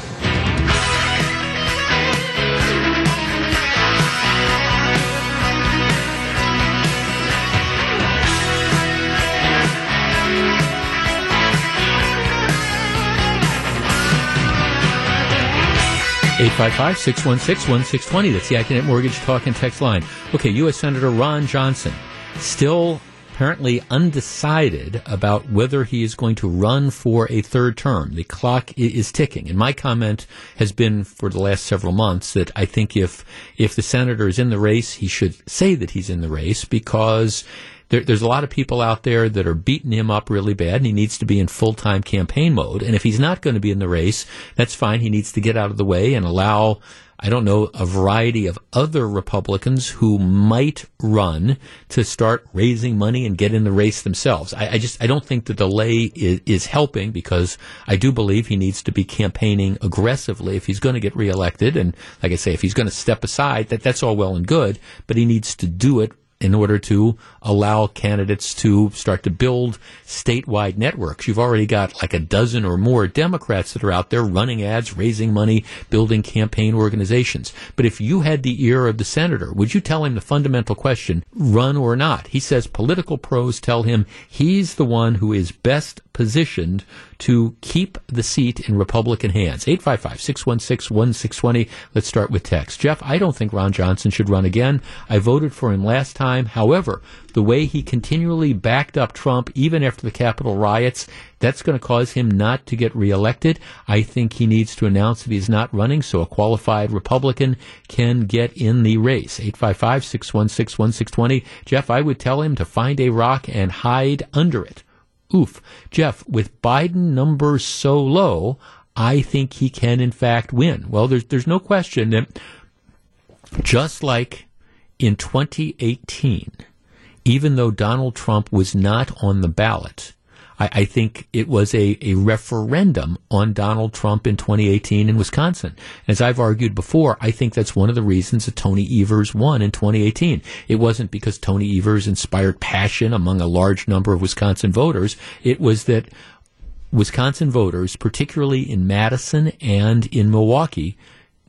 855 616 1620. That's the Accunet Mortgage Talk and Text line. Okay, U.S. Senator Ron Johnson still apparently undecided about whether he is going to run for a third term. The clock is ticking. And my comment has been for the last several months that I think if, if the senator is in the race, he should say that he's in the race because there, there's a lot of people out there that are beating him up really bad, and he needs to be in full time campaign mode. And if he's not going to be in the race, that's fine. He needs to get out of the way and allow. I don't know, a variety of other Republicans who might run to start raising money and get in the race themselves. I, I just, I don't think the delay is, is, helping because I do believe he needs to be campaigning aggressively if he's going to get reelected. And like I say, if he's going to step aside, that, that's all well and good, but he needs to do it in order to allow candidates to start to build statewide networks. You've already got like a dozen or more Democrats that are out there running ads, raising money, building campaign organizations. But if you had the ear of the senator, would you tell him the fundamental question, run or not? He says political pros tell him he's the one who is best positioned to keep the seat in Republican hands. 855-616-1620. Let's start with text. Jeff, I don't think Ron Johnson should run again. I voted for him last time. However, the way he continually backed up Trump, even after the Capitol riots, that's going to cause him not to get reelected. I think he needs to announce that he's not running so a qualified Republican can get in the race. 855-616-1620. Jeff, I would tell him to find a rock and hide under it oof. Jeff, with Biden numbers so low, I think he can in fact win. Well, there's there's no question that just like in 2018, even though Donald Trump was not on the ballot, I, I, think it was a, a referendum on Donald Trump in 2018 in Wisconsin. As I've argued before, I think that's one of the reasons that Tony Evers won in 2018. It wasn't because Tony Evers inspired passion among a large number of Wisconsin voters. It was that Wisconsin voters, particularly in Madison and in Milwaukee,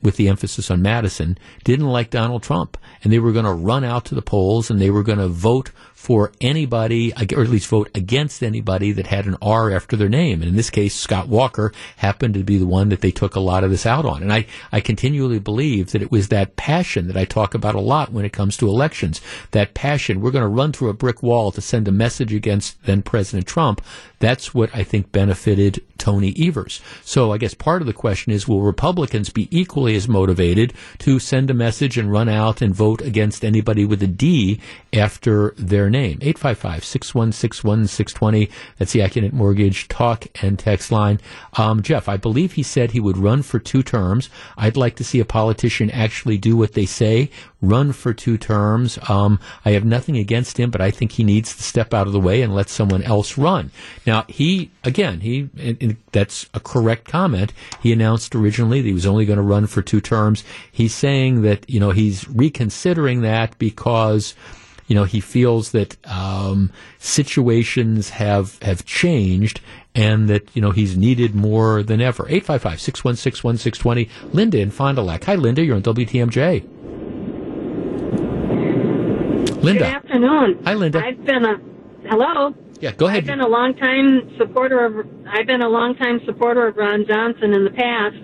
with the emphasis on Madison, didn't like Donald Trump. And they were going to run out to the polls and they were going to vote for anybody, or at least vote against anybody that had an R after their name. And in this case, Scott Walker happened to be the one that they took a lot of this out on. And I, I continually believe that it was that passion that I talk about a lot when it comes to elections. That passion, we're going to run through a brick wall to send a message against then President Trump. That's what I think benefited Tony Evers. So I guess part of the question is, will Republicans be equally as motivated to send a message and run out and vote against anybody with a D after their name. 855-616-1620. That's the Accunet Mortgage talk and text line. Um, Jeff, I believe he said he would run for two terms. I'd like to see a politician actually do what they say, run for two terms. Um, I have nothing against him, but I think he needs to step out of the way and let someone else run. Now, he, again, he, and, and that's a correct comment. He announced originally that he was only going to run for two terms. He's saying that, you know, he's reconsidering that because you know, he feels that um, situations have have changed and that, you know, he's needed more than ever. 855-616-1620. Linda in Fond du Lac. Hi, Linda. You're on WTMJ. Linda. Good afternoon. Hi, Linda. I've been a hello. Yeah, go ahead. I've been a long time supporter of I've been a long time supporter of Ron Johnson in the past,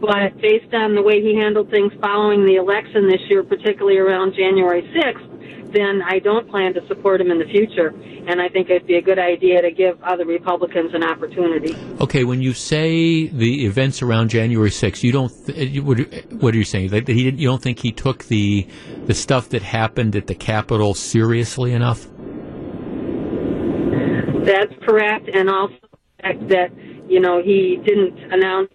but based on the way he handled things following the election this year, particularly around January 6th, then I don't plan to support him in the future. And I think it'd be a good idea to give other Republicans an opportunity. Okay, when you say the events around January 6th, you don't. Th- what are you saying? That he didn't, you don't think he took the the stuff that happened at the Capitol seriously enough? That's correct, and also the fact that you know he didn't announce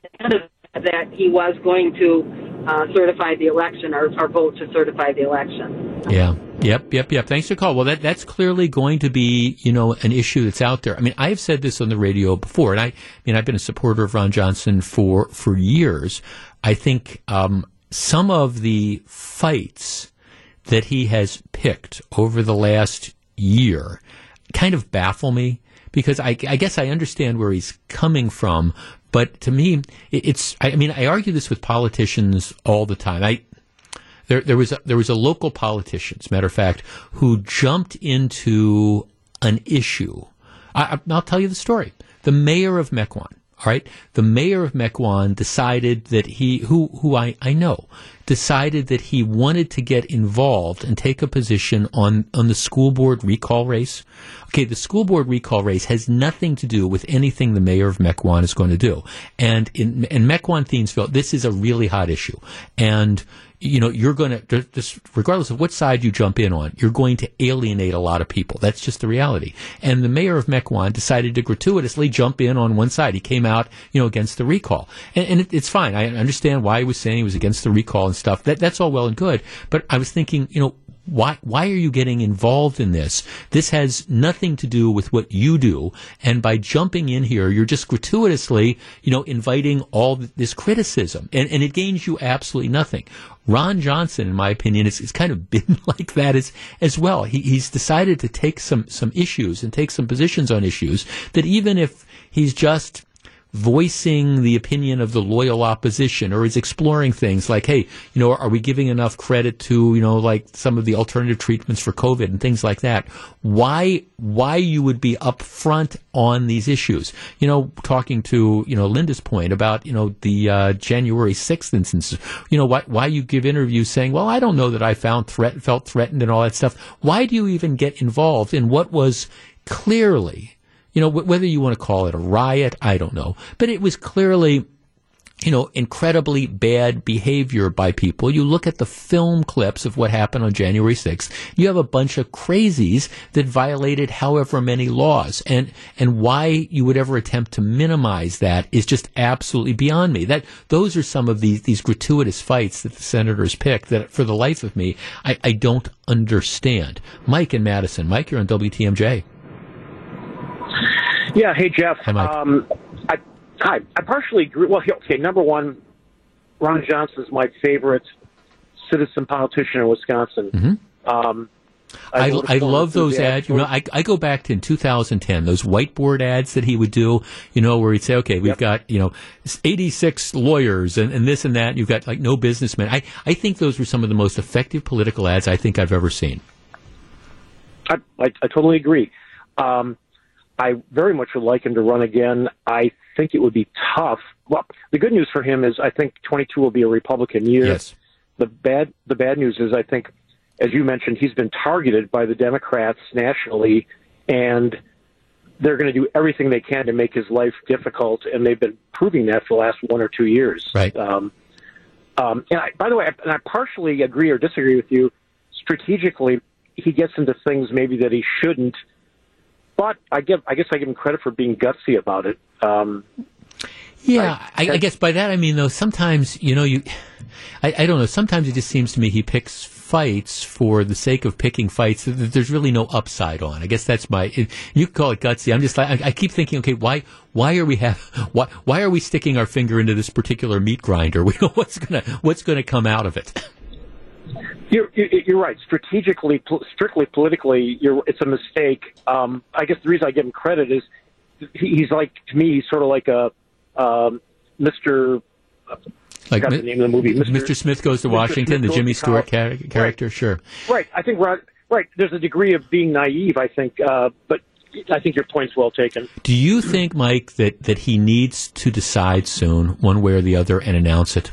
that he was going to uh, certify the election or, or vote to certify the election. Yeah. Yep, yep, yep. Thanks for the call. Well, that that's clearly going to be, you know, an issue that's out there. I mean, I've said this on the radio before, and I, I mean, I've been a supporter of Ron Johnson for for years. I think um, some of the fights that he has picked over the last year kind of baffle me because I, I guess I understand where he's coming from, but to me, it, it's. I mean, I argue this with politicians all the time. I there, there was a, there was a local politician, as a matter of fact, who jumped into an issue. I, will tell you the story. The mayor of Mequon, all right, the mayor of Mequon decided that he, who who I, I know, decided that he wanted to get involved and take a position on on the school board recall race. Okay, the school board recall race has nothing to do with anything the mayor of Mequon is going to do. And in in Mequon Thiensville, this is a really hot issue. And you know, you're going to, just regardless of what side you jump in on, you're going to alienate a lot of people. That's just the reality. And the mayor of Mequon decided to gratuitously jump in on one side. He came out, you know, against the recall. And, and it, it's fine. I understand why he was saying he was against the recall and stuff. That, that's all well and good. But I was thinking, you know, why why are you getting involved in this? This has nothing to do with what you do, and by jumping in here, you're just gratuitously, you know, inviting all this criticism, and and it gains you absolutely nothing. Ron Johnson, in my opinion, is, is kind of been like that as as well. He, he's decided to take some some issues and take some positions on issues that even if he's just voicing the opinion of the loyal opposition or is exploring things like, hey, you know, are we giving enough credit to, you know, like some of the alternative treatments for COVID and things like that? Why, why you would be upfront on these issues? You know, talking to, you know, Linda's point about, you know, the uh, January 6th instance, you know, why, why you give interviews saying, well, I don't know that I found threat, felt threatened and all that stuff. Why do you even get involved in what was clearly you know, whether you want to call it a riot, I don't know. But it was clearly you know, incredibly bad behavior by people. You look at the film clips of what happened on January 6th. You have a bunch of crazies that violated however many laws. And, and why you would ever attempt to minimize that is just absolutely beyond me. That, those are some of these, these gratuitous fights that the senators pick that for the life of me, I, I don't understand. Mike and Madison. Mike, you're on WTMJ. Yeah. Hey, Jeff. Hi, Mike. Um, I, hi. I partially agree. Well, okay. Number one, Ron Johnson is my favorite citizen politician in Wisconsin. Mm-hmm. Um, I, I, I love those ads. You know, I, I go back to in 2010, those whiteboard ads that he would do, you know, where he'd say, okay, we've Yep. got, you know, 86 lawyers and, and this and that. And you've got like no businessmen. I, I think those were some of the most effective political ads I think I've ever seen. I, I, I totally agree. Um, I very much would like him to run again. I think it would be tough. Well, the good news for him is I think 22 will be a Republican year. Yes. The bad the bad news is I think, as you mentioned, he's been targeted by the Democrats nationally, and they're going to do everything they can to make his life difficult, and they've been proving that for the last one or two years. Right. Um, um, and I, by the way, I, and I partially agree or disagree with you. Strategically, he gets into things maybe that he shouldn't. But I give, I guess, I give him credit for being gutsy about it. Um, Yeah, I, I guess by that I mean though sometimes you know you, I, I don't know. Sometimes it just seems to me he picks fights for the sake of picking fights that there's really no upside on. I guess that's my. It, you call it gutsy. I'm just like I, I keep thinking, okay, why why are we have why why are we sticking our finger into this particular meat grinder? We know what's gonna what's gonna come out of it. You're, you're you're right. Strategically, strictly politically, you're, it's a mistake. Um, I guess the reason I give him credit is he's like to me, he's sort of like a um, Mr. Like the name of the movie, Mr. Smith goes to Mr. Washington, Smith the Jimmy Stewart char- character. Sure. Right. I think right. Right. There's a degree of being naive. I think, uh, but I think your point's well taken. Do you think, Mike, that, that he needs to decide soon, one way or the other, and announce it?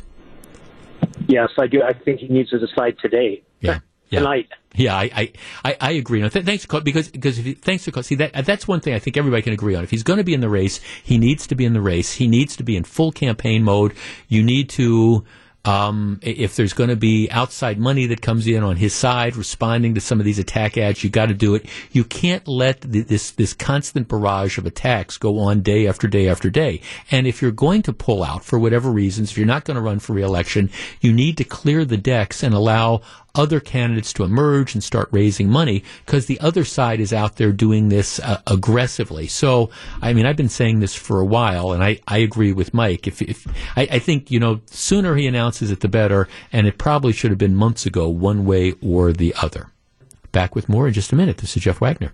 Yes, I do. I think he needs to decide today. Yeah. Yeah. Tonight. Yeah, I, I, I, agree. No, th- thanks, because because if you, thanks for call- see that that's one thing I think everybody can agree on. If he's going to be in the race, he needs to be in the race. He needs to be in full campaign mode. You need to Um, if there's going to be outside money that comes in on his side, responding to some of these attack ads, you got to do it. You can't let th- this this constant barrage of attacks go on day after day after day. And if you're going to pull out for whatever reasons, if you're not going to run for reelection, you need to clear the decks and allow other candidates to emerge and start raising money because the other side is out there doing this uh, aggressively. So, I mean, I've been saying this for a while, and I, I agree with Mike. If, if I, I think you know, sooner he announces it, the better, and it probably should have been months ago, one way or the other. Back with more in just a minute. This is Jeff Wagner.